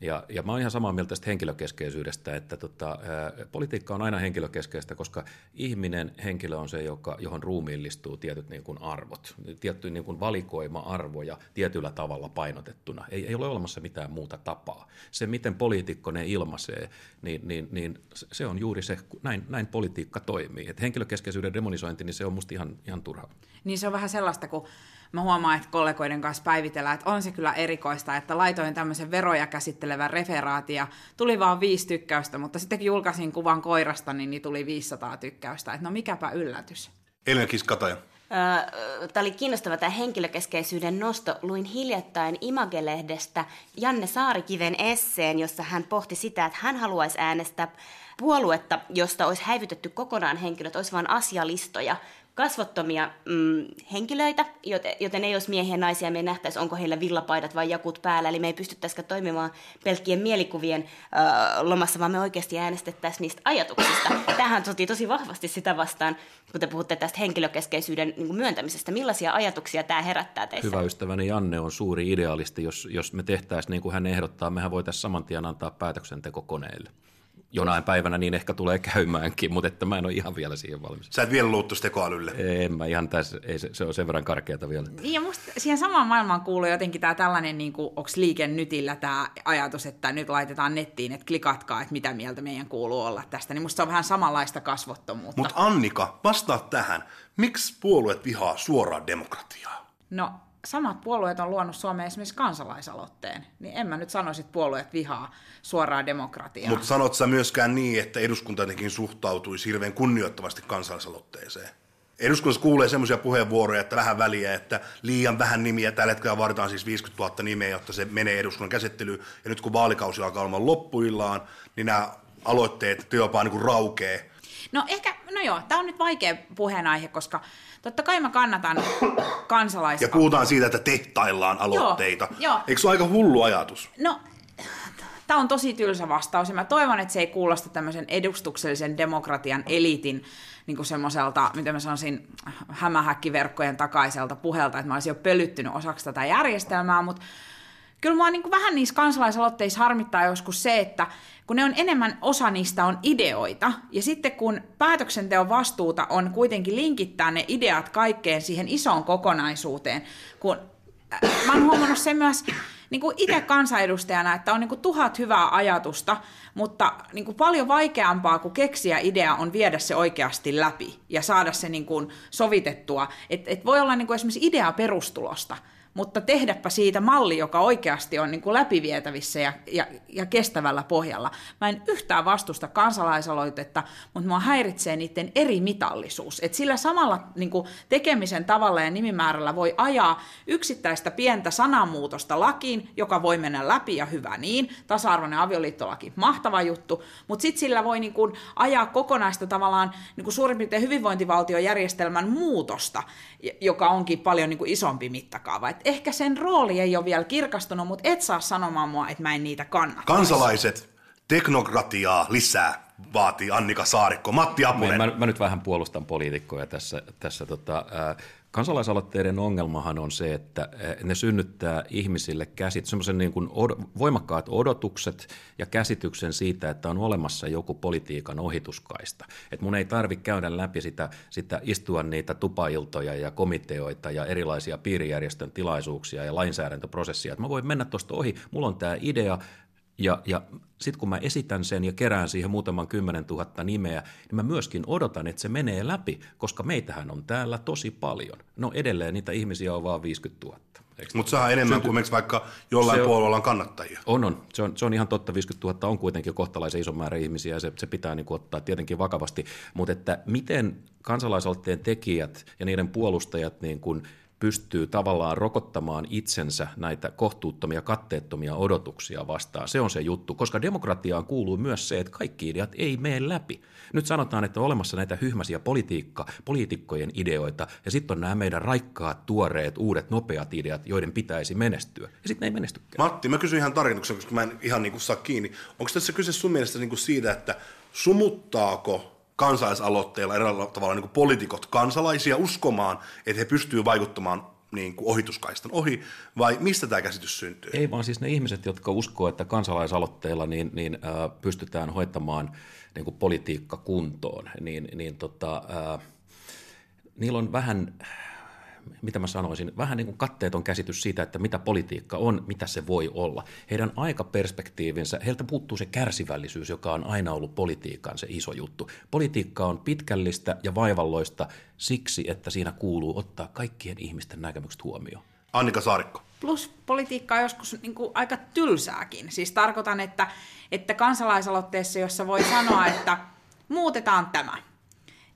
Ja, ja mä oon ihan samaa mieltä tästä henkilökeskeisyydestä, että tota, ää, politiikka on aina henkilökeskeistä, koska ihminen, henkilö on se, joka, johon ruumiillistuu tietyt niin kuin arvot, tietty niin kuin valikoima arvoja tietyllä tavalla painotettuna. Ei, ei ole olemassa mitään muuta tapaa. Se, miten poliitikko ne ilmaisee, niin, niin, niin se on juuri se, näin, näin politiikka toimii. Et henkilökeskeisyyden demonisointi, niin se on musta ihan, ihan turhaa. Niin se on vähän sellaista, kun mä huomaan, että kollegoiden kanssa päivitellään, että on se kyllä erikoista, että laitoin tämmöisen veroja käsittelevän referaati ja tuli vaan viisi tykkäystä, mutta sitten julkaisin kuvan koirasta, niin, niin tuli 500 tykkäystä. Että no mikäpä yllätys. Elina Kiskataja. Tämä oli kiinnostava tämä henkilökeskeisyyden nosto. Luin hiljattain Imagelehdestä Janne Saarikiven esseen, jossa hän pohti sitä, että hän haluaisi äänestää puoluetta, josta olisi häivytetty kokonaan henkilöt, olisi vain asialistoja, kasvottomia mm, henkilöitä, joten, joten ei olisi miehiä ja naisia, me ei nähtäisi, onko heillä villapaidat vai jakut päällä, eli me ei pystyttäisikään toimimaan pelkkien mielikuvien ö, lomassa, vaan me oikeasti äänestettäisiin niistä ajatuksista. Tähän sotii tosi vahvasti sitä vastaan, kun te puhutte tästä henkilökeskeisyyden niin myöntämisestä. Millaisia ajatuksia tämä herättää teissä? Hyvä ystäväni Janne on suuri idealisti. Jos, jos me tehtäisiin niin kuin hän ehdottaa, mehän voitaisiin saman tien antaa päätöksenteko koneelle jonain päivänä niin ehkä tulee käymäänkin, mutta että mä en ole ihan vielä siihen valmis. Sä et vielä luuttu tekoälylle? En mä ihan tässä, ei, se, se on sen verran karkeata vielä. Niin ja musta siihen samaan maailmaan kuuluu jotenkin tämä tällainen, niin kuin, onko liiken nytillä tämä ajatus, että nyt laitetaan nettiin, että klikatkaa, että mitä mieltä meidän kuuluu olla tästä, niin musta se on vähän samanlaista kasvottomuutta. Mutta Annika, vastaa tähän. Miksi puolueet vihaa suoraa demokratiaa? No samat puolueet on luonut Suomeen esimerkiksi kansalaisaloitteen, niin en mä nyt sanoisi, että puolueet vihaa suoraa demokratiaa. Mutta sanot sä myöskään niin, että eduskunta jotenkin suhtautuisi hirveän kunnioittavasti kansalaisaloitteeseen? Eduskunnassa kuulee semmoisia puheenvuoroja, että vähän väliä, että liian vähän nimiä. Tällä hetkellä vaaditaan siis 50 000 nimeä, jotta se menee eduskunnan käsittelyyn. Ja nyt kun vaalikausi alkaa olemaan loppuillaan, niin nämä aloitteet työpaa niin raukee. No ehkä, no joo, tämä on nyt vaikea puheenaihe, koska Totta kai mä kannatan kansalaisia. Ja puhutaan siitä, että tehtaillaan aloitteita. Joo, joo. Eikö se ole aika hullu ajatus? No, tämä on tosi tylsä vastaus ja mä toivon, että se ei kuulosta tämmöisen edustuksellisen demokratian eliitin niin kuin semmoiselta, miten mä sanoisin, hämähäkkiverkkojen takaiselta puhelta, että mä olisin jo pölyttynyt osaksi tätä järjestelmää, mutta kyllä mua niin kuin vähän niissä kansalaisaloitteissa harmittaa joskus se, että kun ne on enemmän, osa niistä on ideoita, ja sitten kun päätöksenteon vastuuta on kuitenkin linkittää ne ideat kaikkeen siihen isoon kokonaisuuteen, kun äh, mä oon huomannut sen myös niin kuin itse kansanedustajana, että on niin kuin tuhat hyvää ajatusta, mutta niin kuin paljon vaikeampaa kuin keksiä idea on viedä se oikeasti läpi ja saada se niin kuin sovitettua. Et, et voi olla niin kuin esimerkiksi idea perustulosta, mutta tehdäpä siitä malli, joka oikeasti on niin kuin läpivietävissä ja, ja, ja kestävällä pohjalla. Mä en yhtään vastusta kansalaisaloitetta, mutta mua häiritsee niiden eri mitallisuus. Et sillä samalla niin kuin tekemisen tavalla ja nimimäärällä voi ajaa yksittäistä pientä sanamuutosta lakiin, joka voi mennä läpi ja hyvä niin. Tasa-arvoinen avioliittolaki, mahtava juttu, mutta sitten sillä voi niin kuin ajaa kokonaista tavallaan niin kuin suurin piirtein hyvinvointivaltiojärjestelmän muutosta, joka onkin paljon niin kuin isompi mittakaava. Et ehkä sen rooli ei ole vielä kirkastunut, mutta et saa sanomaan mua, että mä en niitä kannata. Kansalaiset, teknokratiaa lisää, vaatii Annika Saarikko. Matti Apunen. Mä, mä nyt vähän puolustan poliitikkoja tässä. tässä tota, ää, kansalaisaloitteiden ongelmahan on se, että ne synnyttää ihmisille käsit, semmoisen niin kuin od, voimakkaat odotukset ja käsityksen siitä, että on olemassa joku politiikan ohituskaista. Että mun ei tarvitse käydä läpi sitä, sitä istua niitä tupailtoja ja komiteoita ja erilaisia piirijärjestön tilaisuuksia ja lainsäädäntöprosessia. Että mä voin mennä tuosta ohi, mulla on tämä idea, ja, ja sitten kun mä esitän sen ja kerään siihen muutaman kymmenen tuhatta nimeä, niin mä myöskin odotan, että se menee läpi, koska meitähän on täällä tosi paljon. No edelleen niitä ihmisiä on vaan 50 000. Mutta saa enemmän Synty... kuin vaikka jollain puolueella on kannattajia. On, on. Se, on. se on ihan totta. 50 000 on kuitenkin kohtalaisen iso määrä ihmisiä ja se, se pitää niin ottaa tietenkin vakavasti. Mutta että miten kansalaisaloitteen tekijät ja niiden puolustajat niin kuin pystyy tavallaan rokottamaan itsensä näitä kohtuuttomia, katteettomia odotuksia vastaan. Se on se juttu, koska demokratiaan kuuluu myös se, että kaikki ideat ei mene läpi. Nyt sanotaan, että on olemassa näitä hyhmäisiä politiikka, poliitikkojen ideoita, ja sitten on nämä meidän raikkaat, tuoreet, uudet, nopeat ideat, joiden pitäisi menestyä. Ja sitten ne ei menestykään. Matti, mä kysyn ihan tarkennuksen, koska mä en ihan niin kuin saa kiinni. Onko tässä kyse sun mielestä niin kuin siitä, että sumuttaako kansalaisaloitteilla eräällä tavalla niin poliitikot kansalaisia uskomaan, että he pystyvät vaikuttamaan niin kuin ohituskaistan ohi, vai mistä tämä käsitys syntyy? Ei vaan siis ne ihmiset, jotka uskoo, että kansalaisaloitteilla niin, niin, äh, pystytään hoitamaan niin kuin politiikka kuntoon, niin, niin tota, äh, niillä on vähän mitä mä sanoisin, vähän niin kuin katteeton käsitys siitä, että mitä politiikka on, mitä se voi olla. Heidän aikaperspektiivinsä, heiltä puuttuu se kärsivällisyys, joka on aina ollut politiikan se iso juttu. Politiikka on pitkällistä ja vaivalloista siksi, että siinä kuuluu ottaa kaikkien ihmisten näkemykset huomioon. Annika Saarikko. Plus politiikka on joskus niin kuin aika tylsääkin. Siis tarkoitan, että, että kansalaisaloitteessa, jossa voi sanoa, että muutetaan tämä –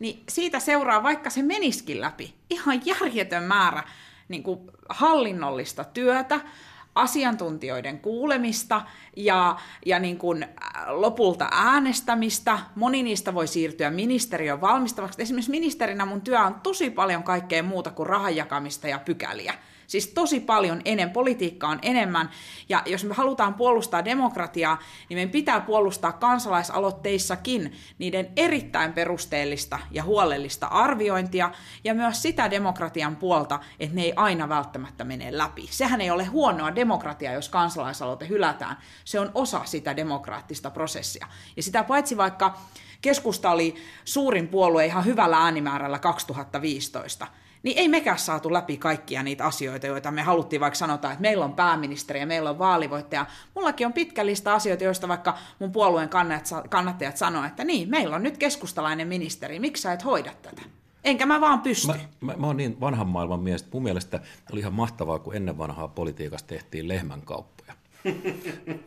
niin siitä seuraa, vaikka se meniskin läpi, ihan järjetön määrä niin kuin hallinnollista työtä, asiantuntijoiden kuulemista ja, ja niin kuin lopulta äänestämistä. Moni niistä voi siirtyä ministeriön valmistavaksi. Esimerkiksi ministerinä mun työ on tosi paljon kaikkea muuta kuin rahan jakamista ja pykäliä. Siis tosi paljon enemmän, politiikka on enemmän. Ja jos me halutaan puolustaa demokratiaa, niin meidän pitää puolustaa kansalaisaloitteissakin niiden erittäin perusteellista ja huolellista arviointia ja myös sitä demokratian puolta, että ne ei aina välttämättä mene läpi. Sehän ei ole huonoa demokratiaa, jos kansalaisaloite hylätään. Se on osa sitä demokraattista prosessia. Ja sitä paitsi vaikka keskusta oli suurin puolue ihan hyvällä äänimäärällä 2015, niin ei mekään saatu läpi kaikkia niitä asioita, joita me haluttiin vaikka sanotaan, että meillä on pääministeri ja meillä on vaalivoittaja. Mullakin on pitkä lista asioita, joista vaikka mun puolueen kannattajat sanoivat, että niin, meillä on nyt keskustalainen ministeri, miksi sä et hoida tätä? Enkä mä vaan pysty. Mä, mä, mä oon niin vanhan maailman mies, mun mielestä oli ihan mahtavaa, kun ennen vanhaa politiikasta tehtiin lehmänkauppoja.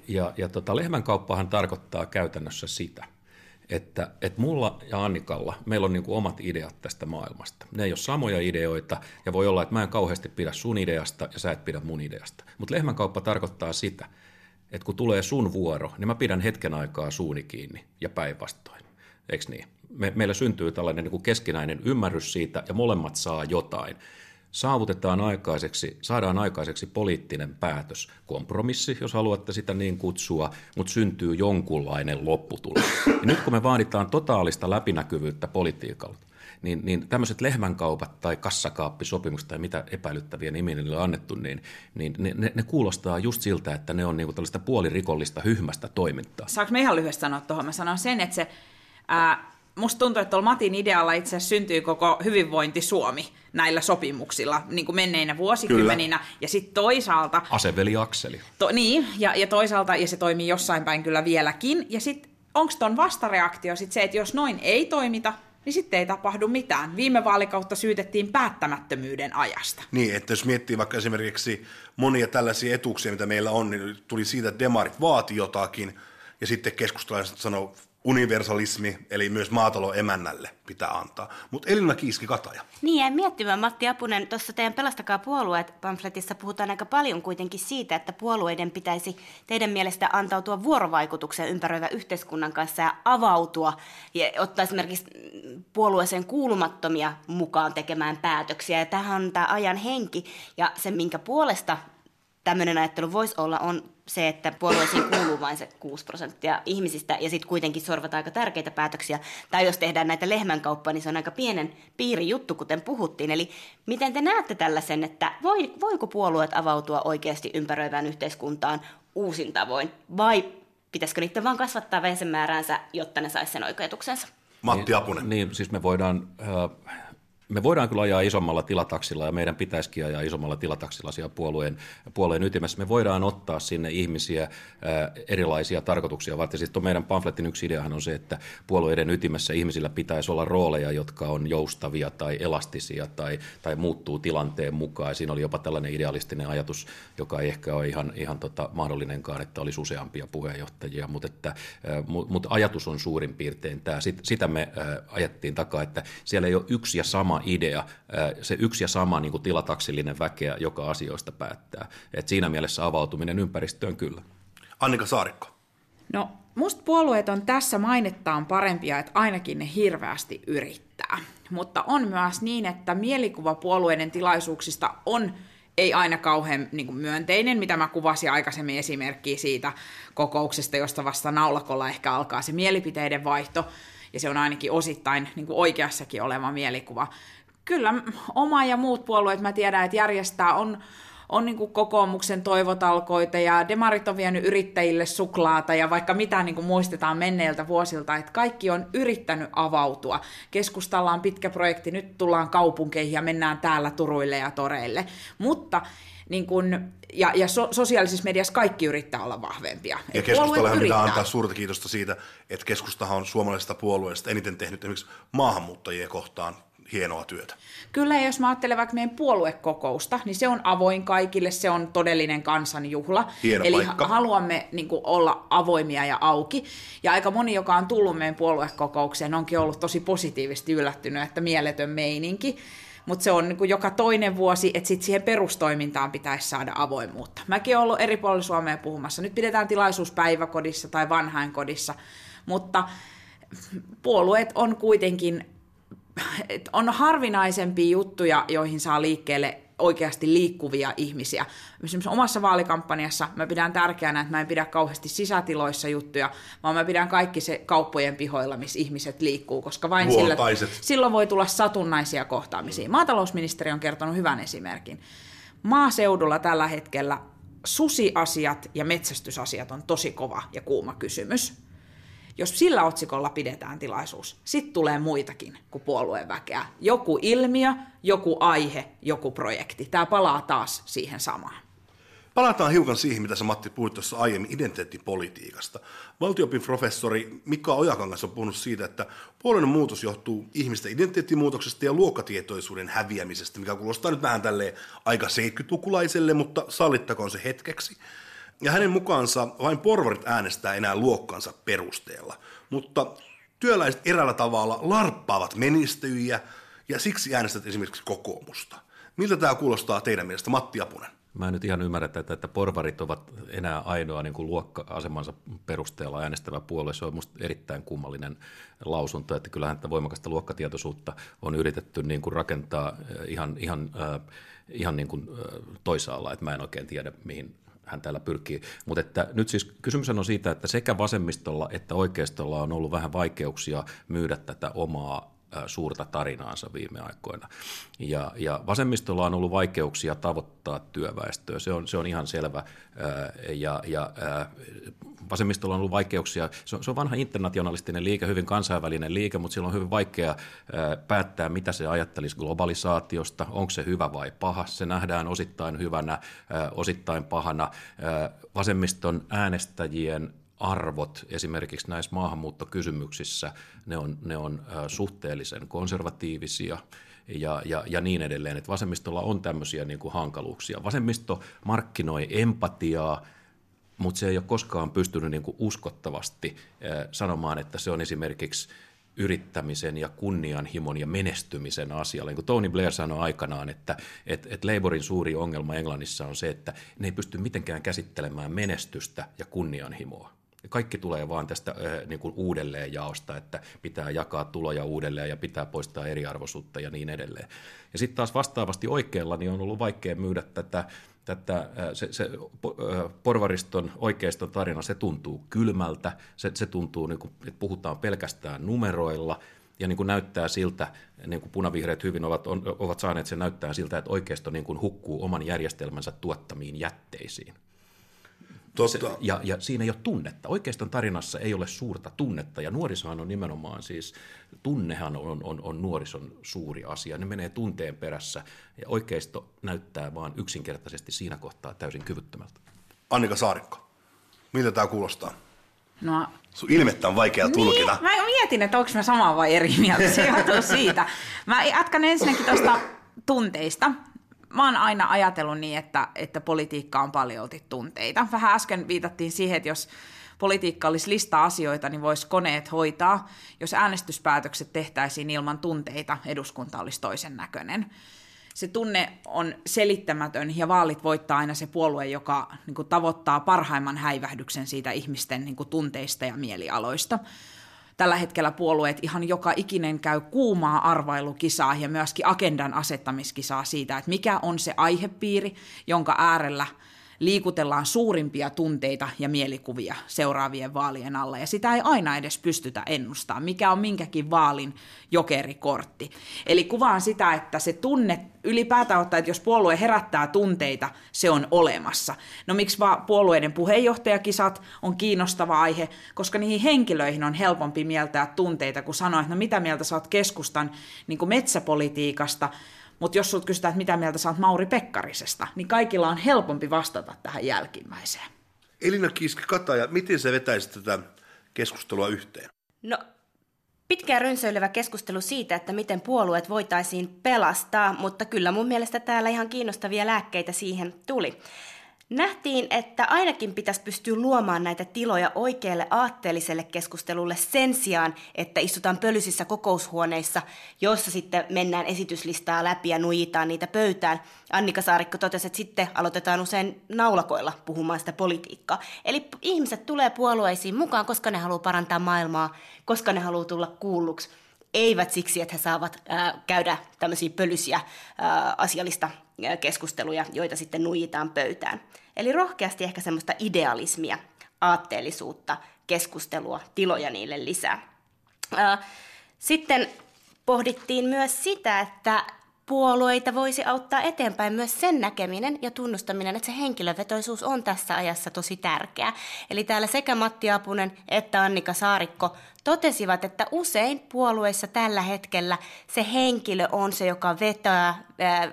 Ja, ja tota, lehmänkauppahan tarkoittaa käytännössä sitä, että, että mulla ja Annikalla, meillä on niin kuin omat ideat tästä maailmasta. Ne ei ole samoja ideoita, ja voi olla, että mä en kauheasti pidä sun ideasta, ja sä et pidä mun ideasta. Mutta lehmänkauppa tarkoittaa sitä, että kun tulee sun vuoro, niin mä pidän hetken aikaa suuni kiinni, ja päinvastoin. Eikö niin? Me, meillä syntyy tällainen niin kuin keskinäinen ymmärrys siitä, ja molemmat saa jotain saavutetaan aikaiseksi, saadaan aikaiseksi poliittinen päätös, kompromissi, jos haluatte sitä niin kutsua, mutta syntyy jonkunlainen lopputulos. Ja nyt kun me vaaditaan totaalista läpinäkyvyyttä politiikalta, niin, niin tämmöiset lehmänkaupat tai kassakaappisopimukset tai mitä epäilyttäviä nimiä niille on annettu, niin, niin ne, ne, ne kuulostaa just siltä, että ne on niinku tällaista puolirikollista, hyhmästä toimintaa. Saanko me ihan lyhyesti sanoa tuohon? Mä sanon sen, että se... Ää, musta tuntuu, että tuolla Matin idealla itse asiassa syntyy koko hyvinvointi Suomi näillä sopimuksilla niin kuin menneinä vuosikymmeninä. Kyllä. Ja sitten toisaalta... Aseveli Akseli. To, niin, ja, ja toisaalta, ja se toimii jossain päin kyllä vieläkin. Ja sitten onko ton vastareaktio sit se, että jos noin ei toimita, niin sitten ei tapahdu mitään. Viime vaalikautta syytettiin päättämättömyyden ajasta. Niin, että jos miettii vaikka esimerkiksi monia tällaisia etuuksia, mitä meillä on, niin tuli siitä, että demarit vaati jotakin, ja sitten keskustalaiset sanoo universalismi, eli myös maatalo emännälle pitää antaa. Mutta Elina Kiiski-Kataja. Niin, ja miettimään Matti Apunen, tuossa teidän Pelastakaa puolueet pamfletissa puhutaan aika paljon kuitenkin siitä, että puolueiden pitäisi teidän mielestä antautua vuorovaikutukseen ympäröivän yhteiskunnan kanssa ja avautua ja ottaa esimerkiksi puolueeseen kuulumattomia mukaan tekemään päätöksiä. Ja tämähän on tämä ajan henki ja se, minkä puolesta tämmöinen ajattelu voisi olla, on se, että puolueisiin kuuluu vain se 6 prosenttia ihmisistä ja sitten kuitenkin sorvataan aika tärkeitä päätöksiä. Tai jos tehdään näitä lehmänkauppaa, niin se on aika pienen piirin juttu, kuten puhuttiin. Eli miten te näette tällaisen, että voi, voiko puolueet avautua oikeasti ympäröivään yhteiskuntaan uusin tavoin vai pitäisikö niiden vaan kasvattaa vesenmääräänsä, jotta ne saisi sen oikeutuksensa? Matti Apunen. Niin, niin siis me voidaan äh, me voidaan kyllä ajaa isommalla tilataksilla ja meidän pitäisikin ajaa isommalla tilataksilla siellä puolueen, puolueen ytimessä. Me voidaan ottaa sinne ihmisiä ää, erilaisia tarkoituksia varten. Sitten meidän pamfletin yksi ideahan on se, että puolueiden ytimessä ihmisillä pitäisi olla rooleja, jotka on joustavia tai elastisia tai, tai muuttuu tilanteen mukaan. Ja siinä oli jopa tällainen idealistinen ajatus, joka ei ehkä ole ihan, ihan tota mahdollinenkaan, että olisi useampia puheenjohtajia, mutta, että, ää, mutta ajatus on suurin piirtein tämä. Sitä me ää, ajettiin takaa, että siellä ei ole yksi ja sama sama idea, se yksi ja sama niin kuin tilataksillinen väkeä, joka asioista päättää. Et siinä mielessä avautuminen ympäristöön kyllä. Annika Saarikko. No, musta puolueet on tässä mainettaan parempia, että ainakin ne hirveästi yrittää. Mutta on myös niin, että mielikuva puolueiden tilaisuuksista on ei aina kauhean niin kuin myönteinen, mitä mä kuvasin aikaisemmin esimerkkiä siitä kokouksesta, josta vasta naulakolla ehkä alkaa se mielipiteiden vaihto ja se on ainakin osittain niin kuin oikeassakin oleva mielikuva. Kyllä oma ja muut puolueet, mä tiedän, että järjestää on, on niin kuin kokoomuksen toivotalkoita ja demarit on vienyt yrittäjille suklaata ja vaikka mitä niin kuin muistetaan menneiltä vuosilta, että kaikki on yrittänyt avautua. Keskustalla on pitkä projekti, nyt tullaan kaupunkeihin ja mennään täällä turuille ja toreille. Mutta niin kun, ja, ja so, sosiaalisessa mediassa kaikki yrittää olla vahvempia. Ja keskustallahan pitää antaa suurta kiitosta siitä, että keskustahan on suomalaisesta puolueesta eniten tehnyt esimerkiksi maahanmuuttajien kohtaan hienoa työtä. Kyllä, jos mä ajattelen vaikka meidän puoluekokousta, niin se on avoin kaikille, se on todellinen kansanjuhla. Hieno Eli paikka. haluamme niin kuin, olla avoimia ja auki. Ja aika moni, joka on tullut meidän puoluekokoukseen, onkin ollut tosi positiivisesti yllättynyt, että mieletön meininki mutta se on niin kuin joka toinen vuosi, että sit siihen perustoimintaan pitäisi saada avoimuutta. Mäkin olen ollut eri puolilla Suomea puhumassa. Nyt pidetään tilaisuus päiväkodissa tai vanhainkodissa, mutta puolueet on kuitenkin on harvinaisempia juttuja, joihin saa liikkeelle oikeasti liikkuvia ihmisiä. Esimerkiksi omassa vaalikampanjassa mä pidän tärkeänä, että mä en pidä kauheasti sisätiloissa juttuja, vaan mä pidän kaikki se kauppojen pihoilla, missä ihmiset liikkuu, koska vain sillä, silloin voi tulla satunnaisia kohtaamisia. Maatalousministeri on kertonut hyvän esimerkin. Maaseudulla tällä hetkellä susiasiat ja metsästysasiat on tosi kova ja kuuma kysymys jos sillä otsikolla pidetään tilaisuus, sitten tulee muitakin kuin puolueen väkeä. Joku ilmiö, joku aihe, joku projekti. Tämä palaa taas siihen samaan. Palataan hiukan siihen, mitä sä Matti puhuit tuossa aiemmin identiteettipolitiikasta. Valtiopin professori Mika Ojakangas on puhunut siitä, että puolueen muutos johtuu ihmisten identiteettimuutoksesta ja luokkatietoisuuden häviämisestä, mikä kuulostaa nyt vähän tälleen aika 70-lukulaiselle, mutta sallittakoon se hetkeksi. Ja hänen mukaansa vain porvarit äänestää enää luokkansa perusteella. Mutta työläiset erällä tavalla larppaavat menestyjiä ja siksi äänestät esimerkiksi kokoomusta. Miltä tämä kuulostaa teidän mielestä, Matti Apunen? Mä en nyt ihan ymmärrä tätä, että porvarit ovat enää ainoa niin kuin luokka-asemansa perusteella äänestävä puolue. Se on minusta erittäin kummallinen lausunto, että kyllähän tätä voimakasta luokkatietoisuutta on yritetty niin kuin rakentaa ihan, ihan, äh, ihan niin kuin, äh, toisaalla, että mä en oikein tiedä, mihin hän täällä pyrkii. Mutta että nyt siis kysymys on siitä, että sekä vasemmistolla että oikeistolla on ollut vähän vaikeuksia myydä tätä omaa suurta tarinaansa viime aikoina. Ja, ja vasemmistolla on ollut vaikeuksia tavoittaa työväestöä, se on, se on ihan selvä. Ja, ja vasemmistolla on ollut vaikeuksia, se on, se on vanha internationalistinen liike, hyvin kansainvälinen liike, mutta sillä on hyvin vaikea päättää, mitä se ajattelisi globalisaatiosta, onko se hyvä vai paha. Se nähdään osittain hyvänä, osittain pahana. Vasemmiston äänestäjien arvot esimerkiksi näissä maahanmuuttokysymyksissä, ne on, ne on suhteellisen konservatiivisia ja, ja, ja niin edelleen. Että vasemmistolla on tämmöisiä niin kuin hankaluuksia. Vasemmisto markkinoi empatiaa, mutta se ei ole koskaan pystynyt niin kuin uskottavasti sanomaan, että se on esimerkiksi yrittämisen ja kunnianhimon ja menestymisen asialla. Niin kuin Tony Blair sanoi aikanaan, että, että, että Labourin suuri ongelma Englannissa on se, että ne ei pysty mitenkään käsittelemään menestystä ja kunnianhimoa. Kaikki tulee vaan tästä niin kuin uudelleenjaosta, että pitää jakaa tuloja uudelleen ja pitää poistaa eriarvoisuutta ja niin edelleen. Ja sitten taas vastaavasti oikealla niin on ollut vaikea myydä tätä tätä, se, se porvariston oikeiston tarina, se tuntuu kylmältä, se, se tuntuu, niin kuin, että puhutaan pelkästään numeroilla, ja niin kuin näyttää siltä, niin kuin punavihreät hyvin ovat, on, ovat saaneet sen näyttää siltä, että oikeisto niin kuin hukkuu oman järjestelmänsä tuottamiin jätteisiin. Totta. Se, ja, ja siinä ei ole tunnetta. Oikeastaan tarinassa ei ole suurta tunnetta, ja nuorisohan on nimenomaan siis, tunnehan on, on, on nuorison suuri asia. Ne menee tunteen perässä, ja oikeisto näyttää vaan yksinkertaisesti siinä kohtaa täysin kyvyttömältä. Annika Saarikko, miltä tämä kuulostaa? No, Sun ilmettä on vaikea tulkita. Niin, mä mietin, että onko mä samaa vai eri mieltä. Se johtuu siitä. Mä jatkan ensinnäkin tuosta tunteista mä oon aina ajatellut niin, että, että politiikka on paljolti tunteita. Vähän äsken viitattiin siihen, että jos politiikka olisi lista asioita, niin voisi koneet hoitaa. Jos äänestyspäätökset tehtäisiin ilman tunteita, eduskunta olisi toisen näköinen. Se tunne on selittämätön ja vaalit voittaa aina se puolue, joka niin kuin, tavoittaa parhaimman häivähdyksen siitä ihmisten niin kuin, tunteista ja mielialoista tällä hetkellä puolueet ihan joka ikinen käy kuumaa arvailukisaa ja myöskin agendan asettamiskisaa siitä, että mikä on se aihepiiri, jonka äärellä – liikutellaan suurimpia tunteita ja mielikuvia seuraavien vaalien alla, ja sitä ei aina edes pystytä ennustamaan, mikä on minkäkin vaalin jokerikortti. Eli kuvaan sitä, että se tunne ylipäätään ottaa, että jos puolue herättää tunteita, se on olemassa. No miksi vaan puolueiden puheenjohtajakisat on kiinnostava aihe, koska niihin henkilöihin on helpompi mieltää tunteita, kun sanoa, että no mitä mieltä sä oot keskustan niin metsäpolitiikasta, mutta jos sinulta kysytään, että mitä mieltä oot Mauri Pekkarisesta, niin kaikilla on helpompi vastata tähän jälkimmäiseen. Elina Kiiski-Kataja, miten sä vetäisit tätä keskustelua yhteen? No, pitkään rönsyilevä keskustelu siitä, että miten puolueet voitaisiin pelastaa, mutta kyllä mun mielestä täällä ihan kiinnostavia lääkkeitä siihen tuli. Nähtiin, että ainakin pitäisi pystyä luomaan näitä tiloja oikealle aatteelliselle keskustelulle sen sijaan, että istutaan pölyisissä kokoushuoneissa, joissa sitten mennään esityslistaa läpi ja nujitaan niitä pöytään. Annika Saarikko totesi, että sitten aloitetaan usein naulakoilla puhumaan sitä politiikkaa. Eli ihmiset tulee puolueisiin mukaan, koska ne haluaa parantaa maailmaa, koska ne haluaa tulla kuulluksi eivät siksi, että he saavat käydä tämmöisiä pölyisiä ää, asiallista keskusteluja, joita sitten nuijitaan pöytään. Eli rohkeasti ehkä semmoista idealismia, aatteellisuutta, keskustelua, tiloja niille lisää. Sitten pohdittiin myös sitä, että puolueita voisi auttaa eteenpäin myös sen näkeminen ja tunnustaminen, että se henkilövetoisuus on tässä ajassa tosi tärkeä. Eli täällä sekä Matti Apunen että Annika Saarikko totesivat, että usein puolueissa tällä hetkellä se henkilö on se, joka vetää,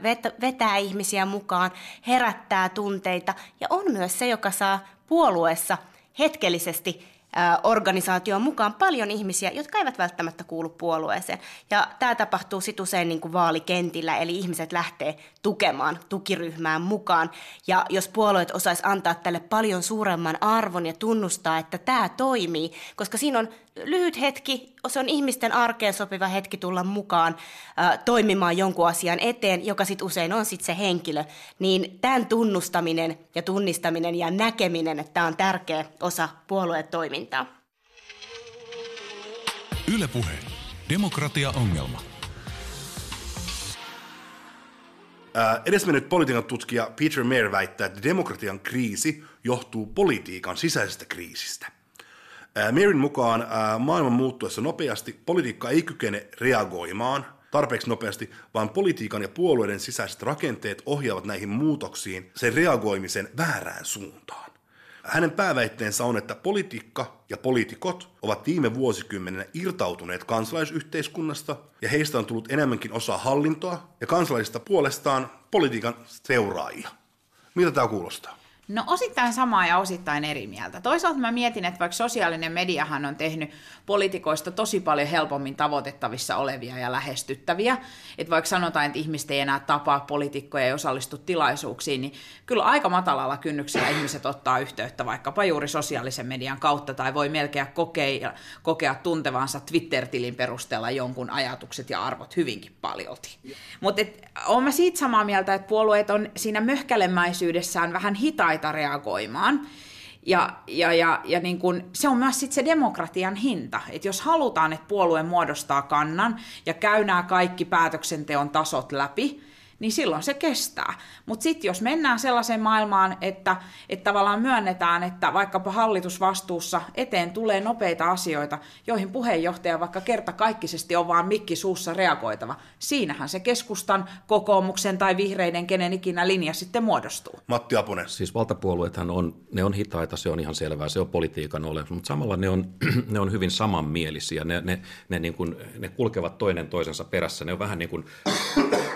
vetää, vetää ihmisiä mukaan, herättää tunteita ja on myös se, joka saa puolueessa hetkellisesti organisaatioon mukaan paljon ihmisiä, jotka eivät välttämättä kuulu puolueeseen. Ja tämä tapahtuu sitten usein niin kuin vaalikentillä, eli ihmiset lähtee tukemaan tukiryhmään mukaan. Ja jos puolueet osais antaa tälle paljon suuremman arvon ja tunnustaa, että tämä toimii, koska siinä on lyhyt hetki, se on ihmisten arkeen sopiva hetki tulla mukaan ä, toimimaan jonkun asian eteen, joka sitten usein on sitten se henkilö, niin tämän tunnustaminen ja tunnistaminen ja näkeminen, että tämä on tärkeä osa puolueen toimintaa. Ylepuhe. Demokratia-ongelma. edesmennyt politiikan tutkija Peter Mayer väittää, että demokratian kriisi johtuu politiikan sisäisestä kriisistä – Mirin mukaan maailman muuttuessa nopeasti politiikka ei kykene reagoimaan tarpeeksi nopeasti, vaan politiikan ja puolueiden sisäiset rakenteet ohjaavat näihin muutoksiin sen reagoimisen väärään suuntaan. Hänen pääväitteensä on, että politiikka ja poliitikot ovat viime vuosikymmeninä irtautuneet kansalaisyhteiskunnasta ja heistä on tullut enemmänkin osa hallintoa ja kansalaisista puolestaan politiikan seuraajia. Mitä tämä kuulostaa? No osittain samaa ja osittain eri mieltä. Toisaalta mä mietin, että vaikka sosiaalinen mediahan on tehnyt poliitikoista tosi paljon helpommin tavoitettavissa olevia ja lähestyttäviä, että vaikka sanotaan, että ihmiset ei enää tapaa poliitikkoja ja osallistu tilaisuuksiin, niin kyllä aika matalalla kynnyksellä ihmiset ottaa yhteyttä vaikkapa juuri sosiaalisen median kautta tai voi melkein kokea, kokea tuntevansa Twitter-tilin perusteella jonkun ajatukset ja arvot hyvinkin paljolti. Mutta olen mä siitä samaa mieltä, että puolueet on siinä möhkälemäisyydessään vähän hitaita reagoimaan. Ja, ja, ja, ja niin kun, se on myös sit se demokratian hinta. Että jos halutaan, että puolue muodostaa kannan ja käy nämä kaikki päätöksenteon tasot läpi, niin silloin se kestää. Mutta sitten jos mennään sellaiseen maailmaan, että, että tavallaan myönnetään, että vaikkapa hallitusvastuussa eteen tulee nopeita asioita, joihin puheenjohtaja vaikka kertakaikkisesti on vaan mikki suussa reagoitava, siinähän se keskustan, kokoomuksen tai vihreiden, kenen ikinä linja sitten muodostuu. Matti Apunen. Siis valtapuolueethan on, ne on hitaita, se on ihan selvää, se on politiikan olemus, mutta samalla ne on, ne on hyvin samanmielisiä, ne, ne, ne, niin kuin, ne kulkevat toinen toisensa perässä, ne on vähän niin kuin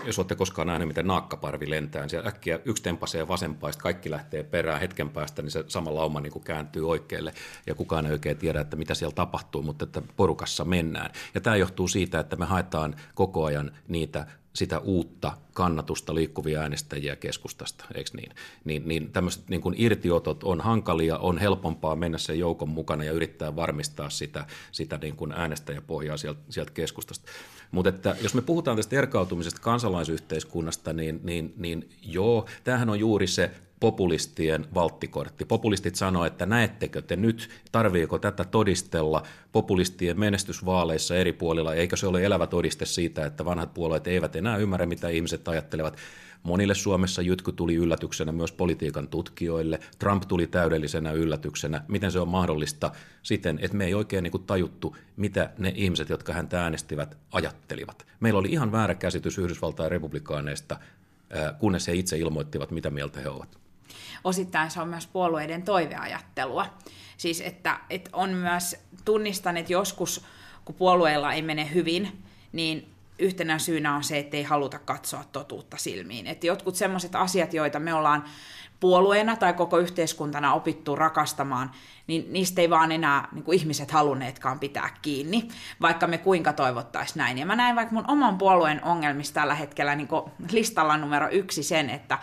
jos olette koskaan nähneet, miten naakkaparvi lentää, niin siellä äkkiä yksi tempasee vasempaista, kaikki lähtee perään hetken päästä, niin se sama lauma niin kuin kääntyy oikealle ja kukaan ei oikein tiedä, että mitä siellä tapahtuu, mutta että porukassa mennään. Ja tämä johtuu siitä, että me haetaan koko ajan niitä sitä uutta kannatusta liikkuvia äänestäjiä keskustasta, eikö niin? Niin, niin tämmöiset niin kuin irtiotot on hankalia, on helpompaa mennä sen joukon mukana ja yrittää varmistaa sitä, sitä niin kuin äänestäjäpohjaa sieltä, sieltä keskustasta. Mutta että jos me puhutaan tästä erkautumisesta kansalaisyhteiskunnasta, niin, niin, niin joo, tämähän on juuri se populistien valttikortti. Populistit sanoo, että näettekö te nyt, tarviiko tätä todistella populistien menestysvaaleissa eri puolilla, eikö se ole elävä todiste siitä, että vanhat puolueet eivät enää ymmärrä, mitä ihmiset ajattelevat. Monille Suomessa jytky tuli yllätyksenä myös politiikan tutkijoille. Trump tuli täydellisenä yllätyksenä. Miten se on mahdollista siten, että me ei oikein niin kuin tajuttu, mitä ne ihmiset, jotka häntä äänestivät, ajattelivat. Meillä oli ihan väärä käsitys Yhdysvaltain republikaaneista, kunnes he itse ilmoittivat, mitä mieltä he ovat osittain se on myös puolueiden toiveajattelua. Siis että, että on myös, tunnistan, että joskus kun puolueilla ei mene hyvin, niin yhtenä syynä on se, että ei haluta katsoa totuutta silmiin. Että jotkut sellaiset asiat, joita me ollaan puolueena tai koko yhteiskuntana opittu rakastamaan, niin niistä ei vaan enää niin kuin ihmiset halunneetkaan pitää kiinni, vaikka me kuinka toivottaisiin näin. Ja mä näen vaikka mun oman puolueen ongelmista tällä hetkellä niin listalla numero yksi sen, että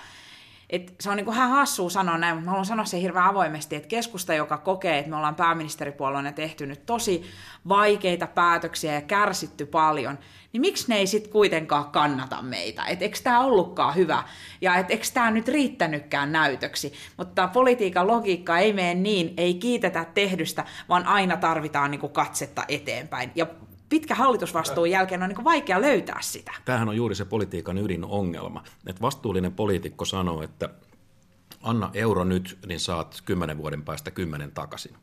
et se on niin kuin hassua sanoa näin, mutta mä haluan sanoa se hirveän avoimesti, että keskusta, joka kokee, että me ollaan pääministeripuolueena tehty nyt tosi vaikeita päätöksiä ja kärsitty paljon, niin miksi ne ei sitten kuitenkaan kannata meitä? Et eikö tämä ollutkaan hyvä? Ja et eikö tämä nyt riittänytkään näytöksi? Mutta politiikan logiikka ei mene niin, ei kiitetä tehdystä, vaan aina tarvitaan niin kuin katsetta eteenpäin. Ja pitkä hallitusvastuun jälkeen on niin vaikea löytää sitä. Tämähän on juuri se politiikan ydinongelma. Että vastuullinen poliitikko sanoo, että anna euro nyt, niin saat kymmenen vuoden päästä kymmenen takaisin.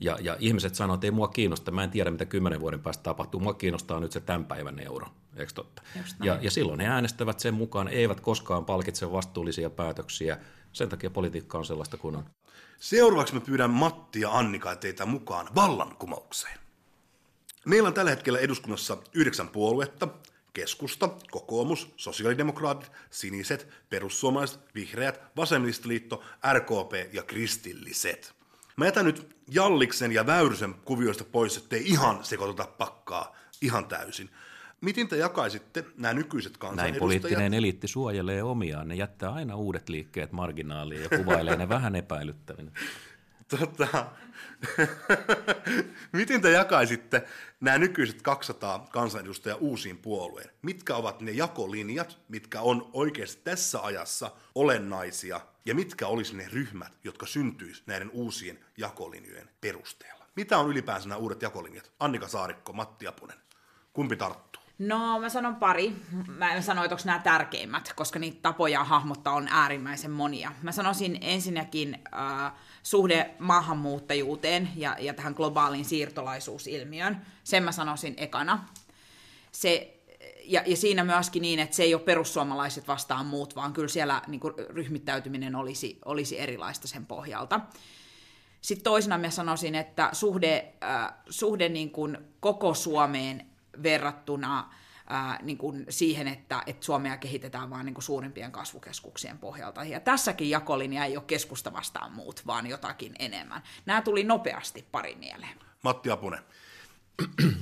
Ja, ja ihmiset sanoo, että ei mua kiinnosta, mä en tiedä mitä kymmenen vuoden päästä tapahtuu, mua kiinnostaa nyt se tämän päivän euro, eikö totta? Ja, ja silloin he äänestävät sen mukaan, eivät koskaan palkitse vastuullisia päätöksiä, sen takia politiikka on sellaista kuin on. Seuraavaksi mä pyydän Matti ja Annika teitä mukaan vallankumoukseen. Meillä on tällä hetkellä eduskunnassa yhdeksän puoluetta, keskusta, kokoomus, sosiaalidemokraatit, siniset, perussuomalaiset, vihreät, vasemmistoliitto, RKP ja kristilliset. Mä jätän nyt Jalliksen ja Väyrysen kuvioista pois, ettei ihan sekoiteta pakkaa ihan täysin. Miten te jakaisitte nämä nykyiset kansanedustajat? Näin poliittinen eliitti suojelee omiaan. Ne jättää aina uudet liikkeet marginaaliin ja kuvailee ne vähän epäilyttävinä. Tota, miten te jakaisitte nämä nykyiset 200 kansanedustajaa uusiin puolueen? Mitkä ovat ne jakolinjat, mitkä on oikeasti tässä ajassa olennaisia, ja mitkä olisi ne ryhmät, jotka syntyisivät näiden uusien jakolinjojen perusteella? Mitä on ylipäänsä nämä uudet jakolinjat? Annika Saarikko, Matti Apunen. Kumpi tarttuu? No mä sanon pari. Mä en sano, että nämä tärkeimmät, koska niitä tapoja hahmottaa on äärimmäisen monia. Mä sanoisin ensinnäkin äh, suhde maahanmuuttajuuteen ja, ja tähän globaaliin siirtolaisuusilmiön. Sen mä sanoisin ekana. Se, ja, ja siinä myöskin niin, että se ei ole perussuomalaiset vastaan muut, vaan kyllä siellä niin kuin, ryhmittäytyminen olisi, olisi erilaista sen pohjalta. Sitten toisena mä sanoisin, että suhde, äh, suhde niin kuin koko Suomeen verrattuna ää, niin kuin siihen, että, että Suomea kehitetään vain niin kuin suurimpien kasvukeskuksien pohjalta. Ja tässäkin jakolinja ei ole keskusta vastaan muut, vaan jotakin enemmän. Nämä tuli nopeasti pari mieleen. Matti Apunen.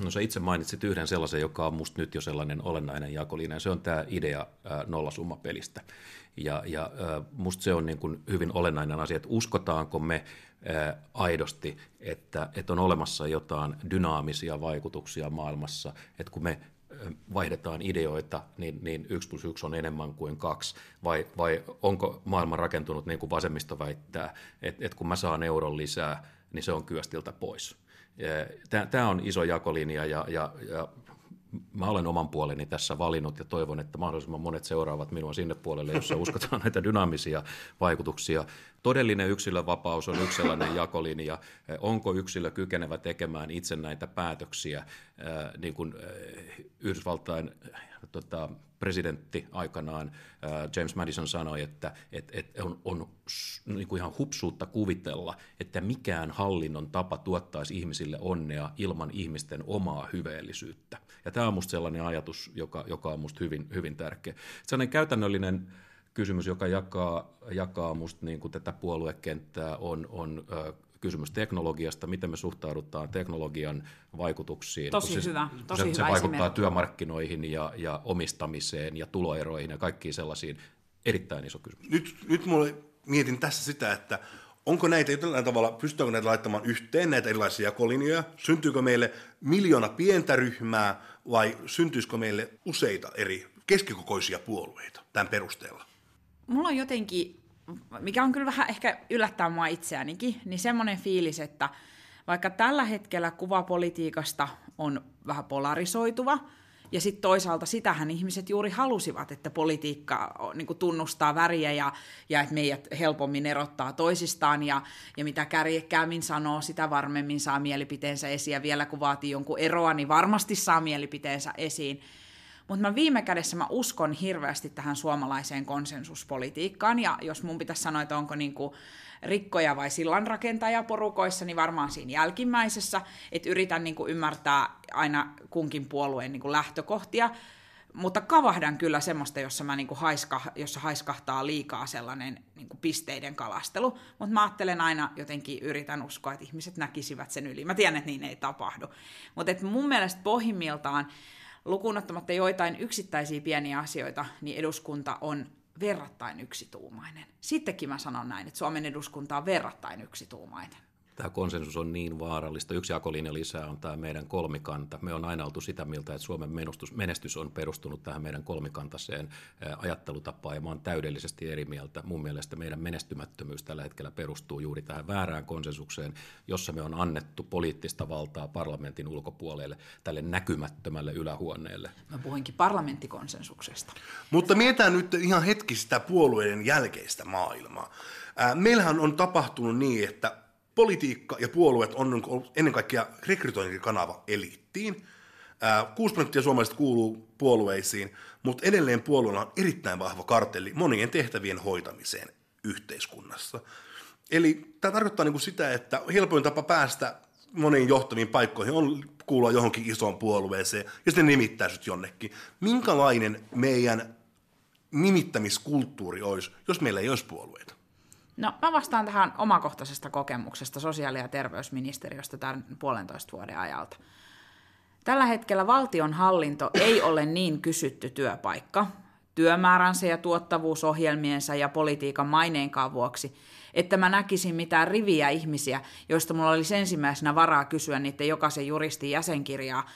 No sä itse mainitsit yhden sellaisen, joka on musta nyt jo sellainen olennainen jakolinja, se on tämä idea nollasummapelistä. Ja, ja musta se on niin kuin hyvin olennainen asia, että uskotaanko me aidosti, että, että on olemassa jotain dynaamisia vaikutuksia maailmassa, että kun me vaihdetaan ideoita, niin, niin yksi plus yksi on enemmän kuin kaksi, vai, vai onko maailma rakentunut niin kuin vasemmisto väittää, että, että kun mä saan euron lisää, niin se on kyöstiltä pois. Tämä on iso jakolinja ja, ja, ja mä olen oman puoleni tässä valinnut ja toivon, että mahdollisimman monet seuraavat minua sinne puolelle, jossa uskotaan näitä dynaamisia vaikutuksia. Todellinen yksilövapaus on yksi sellainen jakolinja. Onko yksilö kykenevä tekemään itse näitä päätöksiä, niin kuin Yhdysvaltain tota, presidentti aikanaan James Madison sanoi, että et, et on, on niin kuin ihan hupsuutta kuvitella, että mikään hallinnon tapa tuottaisi ihmisille onnea ilman ihmisten omaa hyveellisyyttä. Ja tämä on minusta sellainen ajatus, joka, joka on minusta hyvin, hyvin tärkeä. Sellainen käytännöllinen kysymys, joka jakaa, jakaa musta niin kuin tätä puoluekenttää, on, on kysymys teknologiasta, miten me suhtaudutaan teknologian vaikutuksiin. Tosi se, hyvä, tosi se, hyvä se vaikuttaa esimerkki. työmarkkinoihin ja, ja omistamiseen ja tuloeroihin ja kaikkiin sellaisiin. Erittäin iso kysymys. Nyt, nyt mulle mietin tässä sitä, että onko näitä jollain tavalla, pystytäänkö näitä laittamaan yhteen, näitä erilaisia jakolinjoja? Syntyykö meille miljoona pientä ryhmää vai syntyisikö meille useita eri keskikokoisia puolueita tämän perusteella? Mulla on jotenkin mikä on kyllä vähän ehkä yllättää mua itseänikin, niin semmoinen fiilis, että vaikka tällä hetkellä kuva politiikasta on vähän polarisoituva, ja sitten toisaalta sitähän ihmiset juuri halusivat, että politiikka niin tunnustaa väriä ja, ja että meidät helpommin erottaa toisistaan. Ja, ja mitä kärjekkäämmin sanoo, sitä varmemmin saa mielipiteensä esiin. Ja vielä kun vaatii jonkun eroa, niin varmasti saa mielipiteensä esiin. Mutta mä viime kädessä mä uskon hirveästi tähän suomalaiseen konsensuspolitiikkaan, ja jos mun pitäisi sanoa, että onko niinku rikkoja vai sillanrakentaja porukoissa, niin varmaan siinä jälkimmäisessä, että yritän niinku ymmärtää aina kunkin puolueen niinku lähtökohtia, mutta kavahdan kyllä semmoista, jossa, mä niinku haiska, jossa haiskahtaa liikaa sellainen niinku pisteiden kalastelu, mutta mä ajattelen aina jotenkin, yritän uskoa, että ihmiset näkisivät sen yli. Mä tiedän, että niin ei tapahdu. Mutta mun mielestä pohjimmiltaan lukunottamatta joitain yksittäisiä pieniä asioita, niin eduskunta on verrattain yksituumainen. Sittenkin mä sanon näin, että Suomen eduskunta on verrattain yksituumainen tämä konsensus on niin vaarallista. Yksi jakolinja lisää on tämä meidän kolmikanta. Me on aina oltu sitä mieltä, että Suomen menestys, menestys on perustunut tähän meidän kolmikantaiseen ajattelutapaan, ja mä olen täydellisesti eri mieltä. Mun mielestä meidän menestymättömyys tällä hetkellä perustuu juuri tähän väärään konsensukseen, jossa me on annettu poliittista valtaa parlamentin ulkopuolelle, tälle näkymättömälle ylähuoneelle. Mä puhuinkin parlamenttikosensuksesta. Mutta mietitään nyt ihan hetki sitä puolueiden jälkeistä maailmaa. Meillähän on tapahtunut niin, että politiikka ja puolueet on ollut ennen kaikkea rekrytointikanava eliittiin. 6 prosenttia suomalaisista kuuluu puolueisiin, mutta edelleen puolueella on erittäin vahva kartelli monien tehtävien hoitamiseen yhteiskunnassa. Eli tämä tarkoittaa niin sitä, että helpoin tapa päästä moniin johtaviin paikkoihin on kuulua johonkin isoon puolueeseen ja sitten nimittää sut jonnekin. Minkälainen meidän nimittämiskulttuuri olisi, jos meillä ei olisi puolueita? No mä vastaan tähän omakohtaisesta kokemuksesta sosiaali- ja terveysministeriöstä tämän puolentoista vuoden ajalta. Tällä hetkellä valtion hallinto ei ole niin kysytty työpaikka työmääränsä ja tuottavuusohjelmiensa ja politiikan maineenkaan vuoksi, että mä näkisin mitään riviä ihmisiä, joista mulla olisi ensimmäisenä varaa kysyä niiden jokaisen juristin jäsenkirjaa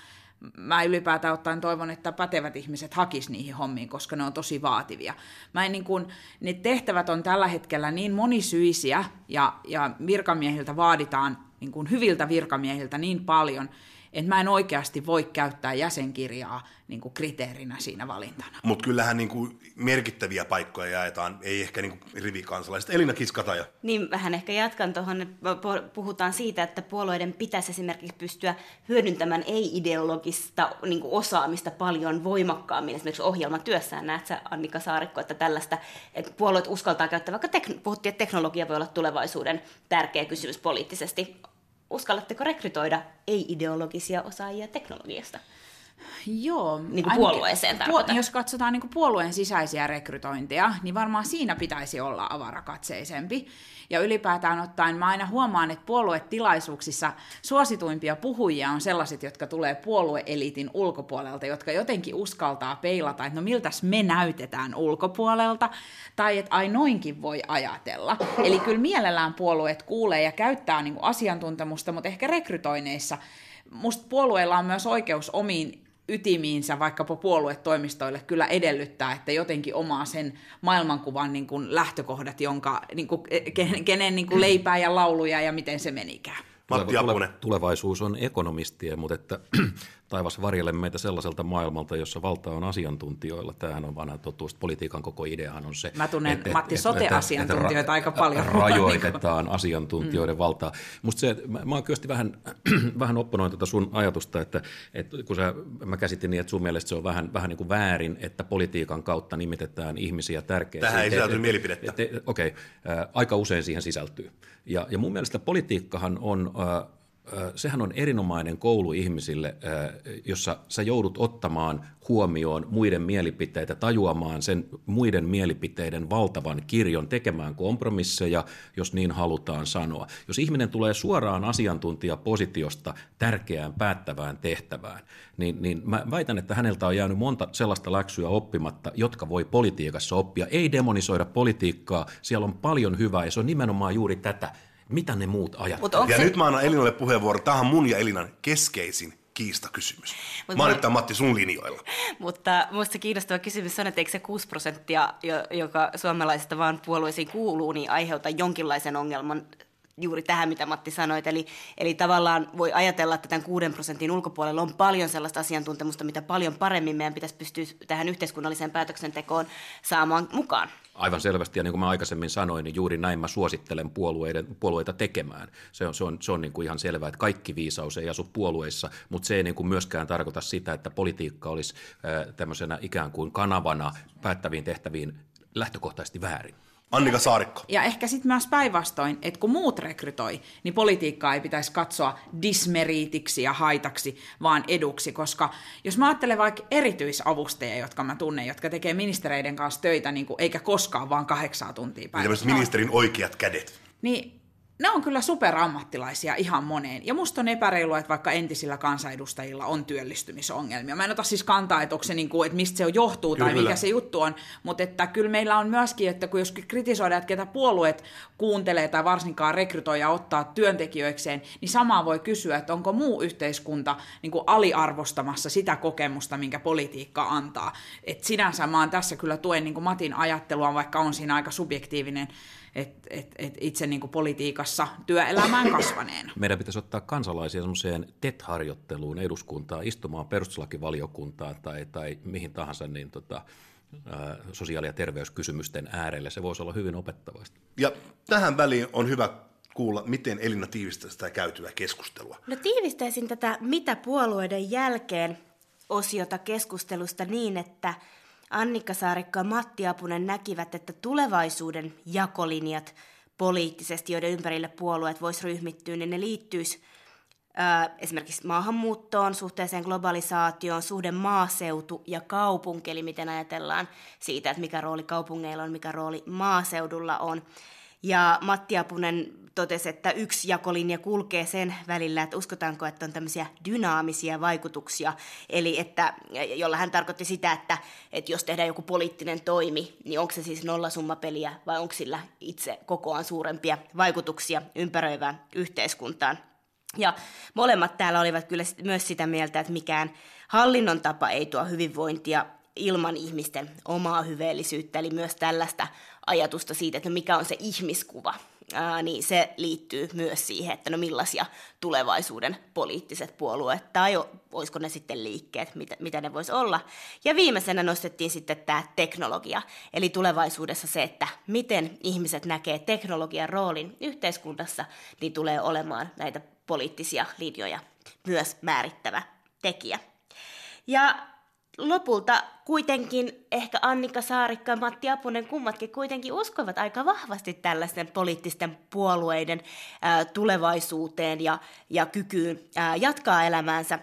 mä ylipäätään ottaen toivon, että pätevät ihmiset hakis niihin hommiin, koska ne on tosi vaativia. Mä en niin kuin, ne tehtävät on tällä hetkellä niin monisyisiä ja, ja virkamiehiltä vaaditaan niin kuin hyviltä virkamiehiltä niin paljon, että mä en oikeasti voi käyttää jäsenkirjaa niin kuin kriteerinä siinä valintana. Mutta kyllähän niin kuin merkittäviä paikkoja jaetaan, ei ehkä niin kuin rivikansalaiset. Elina Kiskataja. Niin, vähän ehkä jatkan tuohon, että puhutaan siitä, että puolueiden pitäisi esimerkiksi pystyä hyödyntämään ei-ideologista niin kuin osaamista paljon voimakkaammin esimerkiksi ohjelmatyössään. Näet sä, Annika Saarikko, että tällaista, että puolueet uskaltaa käyttää, vaikka tek- puhuttiin, että teknologia voi olla tulevaisuuden tärkeä kysymys poliittisesti uskallatteko rekrytoida ei-ideologisia osaajia teknologiasta? Joo. Niin kuin puolueeseen tarkoitan. Jos katsotaan niin kuin puolueen sisäisiä rekrytointeja, niin varmaan siinä pitäisi olla avarakatseisempi. Ja ylipäätään ottaen mä aina huomaan, että puoluetilaisuuksissa suosituimpia puhujia on sellaiset, jotka tulee puolueelitin ulkopuolelta, jotka jotenkin uskaltaa peilata, että no miltäs me näytetään ulkopuolelta, tai että ai noinkin voi ajatella. Eli kyllä mielellään puolueet kuulee ja käyttää niin kuin asiantuntemusta, mutta ehkä rekrytoineissa musta puolueilla on myös oikeus omiin ytimiinsä vaikkapa puoluetoimistoille kyllä edellyttää, että jotenkin omaa sen maailmankuvan niin kuin lähtökohdat, jonka, niin kuin, kenen, kenen niin kuin leipää ja lauluja ja miten se menikään. Matti Apunen. Tulevaisuus on ekonomistia, mutta että taivas varjelle meitä sellaiselta maailmalta, jossa valta on asiantuntijoilla. Tämähän on vanha totuus. Politiikan koko ideahan on se, Mä tunnen että, Matti sote-asiantuntijoita että, aika paljon. Rajoitetaan asiantuntijoiden mm. valtaa. Musta se, mä, mä oon kyllä vähän, vähän opponoin tuota sun ajatusta, että, että kun sä, mä käsitin niin, että sun mielestä se on vähän, vähän niin kuin väärin, että politiikan kautta nimitetään ihmisiä tärkeisiin. Tähän ei sisälty mielipidettä. Okei, okay, aika usein siihen sisältyy. Ja, ja mun mielestä politiikkahan on sehän on erinomainen koulu ihmisille, jossa sä joudut ottamaan huomioon muiden mielipiteitä, tajuamaan sen muiden mielipiteiden valtavan kirjon, tekemään kompromisseja, jos niin halutaan sanoa. Jos ihminen tulee suoraan asiantuntijapositiosta tärkeään päättävään tehtävään, niin, niin mä väitän, että häneltä on jäänyt monta sellaista läksyä oppimatta, jotka voi politiikassa oppia. Ei demonisoida politiikkaa, siellä on paljon hyvää ja se on nimenomaan juuri tätä, mitä ne muut ajattelevat. Ja se... nyt mä annan Elinalle puheenvuoron. Tämä on mun ja Elinan keskeisin kiistakysymys. Mut mä olen Matti sun linjoilla. Mutta minusta kiinnostava kysymys on, että eikö se 6 prosenttia, joka suomalaisista vaan puolueisiin kuuluu, niin aiheuta jonkinlaisen ongelman juuri tähän, mitä Matti sanoit. Eli, eli tavallaan voi ajatella, että tämän 6 prosentin ulkopuolella on paljon sellaista asiantuntemusta, mitä paljon paremmin meidän pitäisi pystyä tähän yhteiskunnalliseen päätöksentekoon saamaan mukaan. Aivan selvästi, ja niin kuin mä aikaisemmin sanoin, niin juuri näin mä suosittelen puolueiden, puolueita tekemään. Se on, se on, se on niin kuin ihan selvää, että kaikki viisaus ei asu puolueissa, mutta se ei niin kuin myöskään tarkoita sitä, että politiikka olisi tämmöisenä ikään kuin kanavana päättäviin tehtäviin lähtökohtaisesti väärin. Annika Saarikko. Ja ehkä sitten myös päinvastoin, että kun muut rekrytoi, niin politiikkaa ei pitäisi katsoa dismeriitiksi ja haitaksi, vaan eduksi, koska jos mä ajattelen vaikka erityisavustajia, jotka mä tunnen, jotka tekee ministereiden kanssa töitä, niin kuin, eikä koskaan vaan kahdeksaa tuntia päivässä. ministerin oikeat kädet. Niin ne on kyllä superammattilaisia ihan moneen. Ja musta on epäreilua, että vaikka entisillä kansanedustajilla on työllistymisongelmia. Mä en ota siis kantaa, että, se niin kuin, että mistä se johtuu kyllä. tai mikä se juttu on, mutta että kyllä meillä on myöskin, että kun jos kritisoidaan, että ketä puolueet kuuntelee tai varsinkaan rekrytoi ja ottaa työntekijöikseen, niin samaa voi kysyä, että onko muu yhteiskunta niin kuin aliarvostamassa sitä kokemusta, minkä politiikka antaa. Et sinänsä mä oon tässä kyllä tuen niin kuin Matin ajattelua, vaikka on siinä aika subjektiivinen et, et, et itse niin kuin politiikassa työelämään kasvaneena. Meidän pitäisi ottaa kansalaisia semmoiseen TET-harjoitteluun eduskuntaan, istumaan perustuslakivaliokuntaan tai, tai mihin tahansa niin tota, sosiaali- ja terveyskysymysten äärelle. Se voisi olla hyvin opettavaista. Ja tähän väliin on hyvä kuulla, miten Elina tiivistää sitä käytyä keskustelua. No tiivistäisin tätä mitä puolueiden jälkeen osiota keskustelusta niin, että – Annikka Saarikko ja Matti Apunen näkivät, että tulevaisuuden jakolinjat poliittisesti, joiden ympärille puolueet voisi ryhmittyä, niin ne liittyisi esimerkiksi maahanmuuttoon, suhteeseen globalisaatioon, suhde maaseutu ja kaupunki, eli miten ajatellaan siitä, että mikä rooli kaupungeilla on, mikä rooli maaseudulla on. Ja Matti Apunen totesi, että yksi jakolinja kulkee sen välillä, että uskotaanko, että on tämmöisiä dynaamisia vaikutuksia, eli että, jolla hän tarkoitti sitä, että, että jos tehdään joku poliittinen toimi, niin onko se siis nollasummapeliä vai onko sillä itse kokoaan suurempia vaikutuksia ympäröivään yhteiskuntaan. Ja molemmat täällä olivat kyllä myös sitä mieltä, että mikään hallinnon tapa ei tuo hyvinvointia ilman ihmisten omaa hyveellisyyttä, eli myös tällaista ajatusta siitä, että no mikä on se ihmiskuva, niin se liittyy myös siihen, että no millaisia tulevaisuuden poliittiset puolueet tai olisiko ne sitten liikkeet, mitä, mitä ne voisi olla. Ja viimeisenä nostettiin sitten tämä teknologia, eli tulevaisuudessa se, että miten ihmiset näkee teknologian roolin yhteiskunnassa, niin tulee olemaan näitä poliittisia linjoja myös määrittävä tekijä. Ja lopulta kuitenkin ehkä Annika Saarikka ja Matti Apunen kummatkin kuitenkin uskoivat aika vahvasti tällaisten poliittisten puolueiden ää, tulevaisuuteen ja, ja kykyyn ää, jatkaa elämäänsä.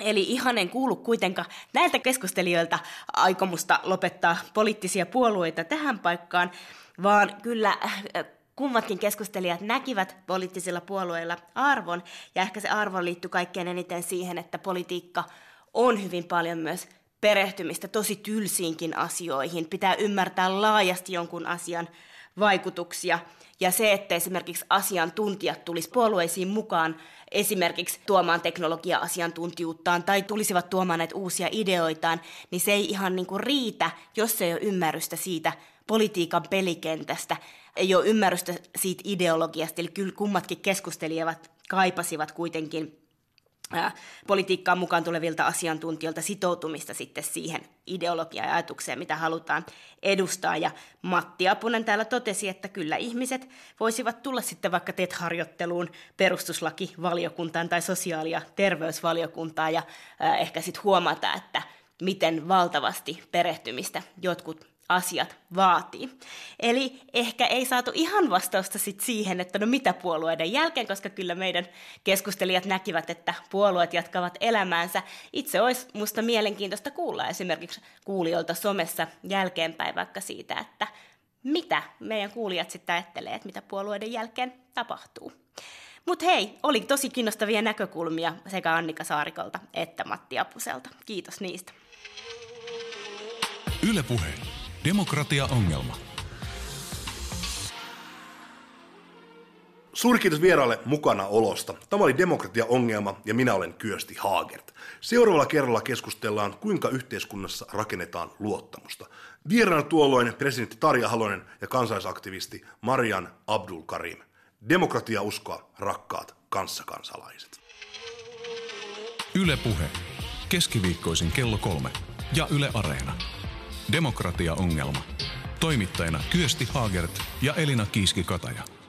Eli ihan en kuulu kuitenkaan näiltä keskustelijoilta aikomusta lopettaa poliittisia puolueita tähän paikkaan, vaan kyllä äh, kummatkin keskustelijat näkivät poliittisilla puolueilla arvon, ja ehkä se arvo liittyy kaikkein eniten siihen, että politiikka on hyvin paljon myös perehtymistä tosi tylsiinkin asioihin. Pitää ymmärtää laajasti jonkun asian vaikutuksia. Ja se, että esimerkiksi asiantuntijat tulisi puolueisiin mukaan esimerkiksi tuomaan teknologia-asiantuntijuuttaan tai tulisivat tuomaan näitä uusia ideoitaan, niin se ei ihan niin kuin riitä, jos ei ole ymmärrystä siitä politiikan pelikentästä, ei ole ymmärrystä siitä ideologiasta, eli kyllä kummatkin keskustelijat kaipasivat kuitenkin politiikkaan mukaan tulevilta asiantuntijoilta sitoutumista sitten siihen ideologiaan ja ajatukseen, mitä halutaan edustaa. Ja Matti Apunen täällä totesi, että kyllä ihmiset voisivat tulla sitten vaikka TET-harjoitteluun perustuslakivaliokuntaan tai sosiaali- ja terveysvaliokuntaan ja ehkä sitten huomata, että miten valtavasti perehtymistä jotkut asiat vaatii. Eli ehkä ei saatu ihan vastausta sit siihen, että no mitä puolueiden jälkeen, koska kyllä meidän keskustelijat näkivät, että puolueet jatkavat elämäänsä. Itse olisi musta mielenkiintoista kuulla esimerkiksi kuulijoilta somessa jälkeenpäin vaikka siitä, että mitä meidän kuulijat sitten ajattelee, että mitä puolueiden jälkeen tapahtuu. Mutta hei, oli tosi kiinnostavia näkökulmia sekä Annika Saarikolta että Matti Apuselta. Kiitos niistä. Ylepuhe Demokratia-ongelma. Suuri kiitos vieraalle mukana olosta. Tämä oli Demokratia-ongelma ja minä olen Kyösti Haagert. Seuraavalla kerralla keskustellaan, kuinka yhteiskunnassa rakennetaan luottamusta. Vieraana tuolloin presidentti Tarja Halonen ja kansalaisaktivisti Marian Abdul Karim. Demokratia uskoa, rakkaat kanssakansalaiset. Ylepuhe. Keskiviikkoisin kello kolme. Ja Yle Areena. Demokratia-ongelma. Toimittajina Kyösti Haagert ja Elina Kiiski-Kataja.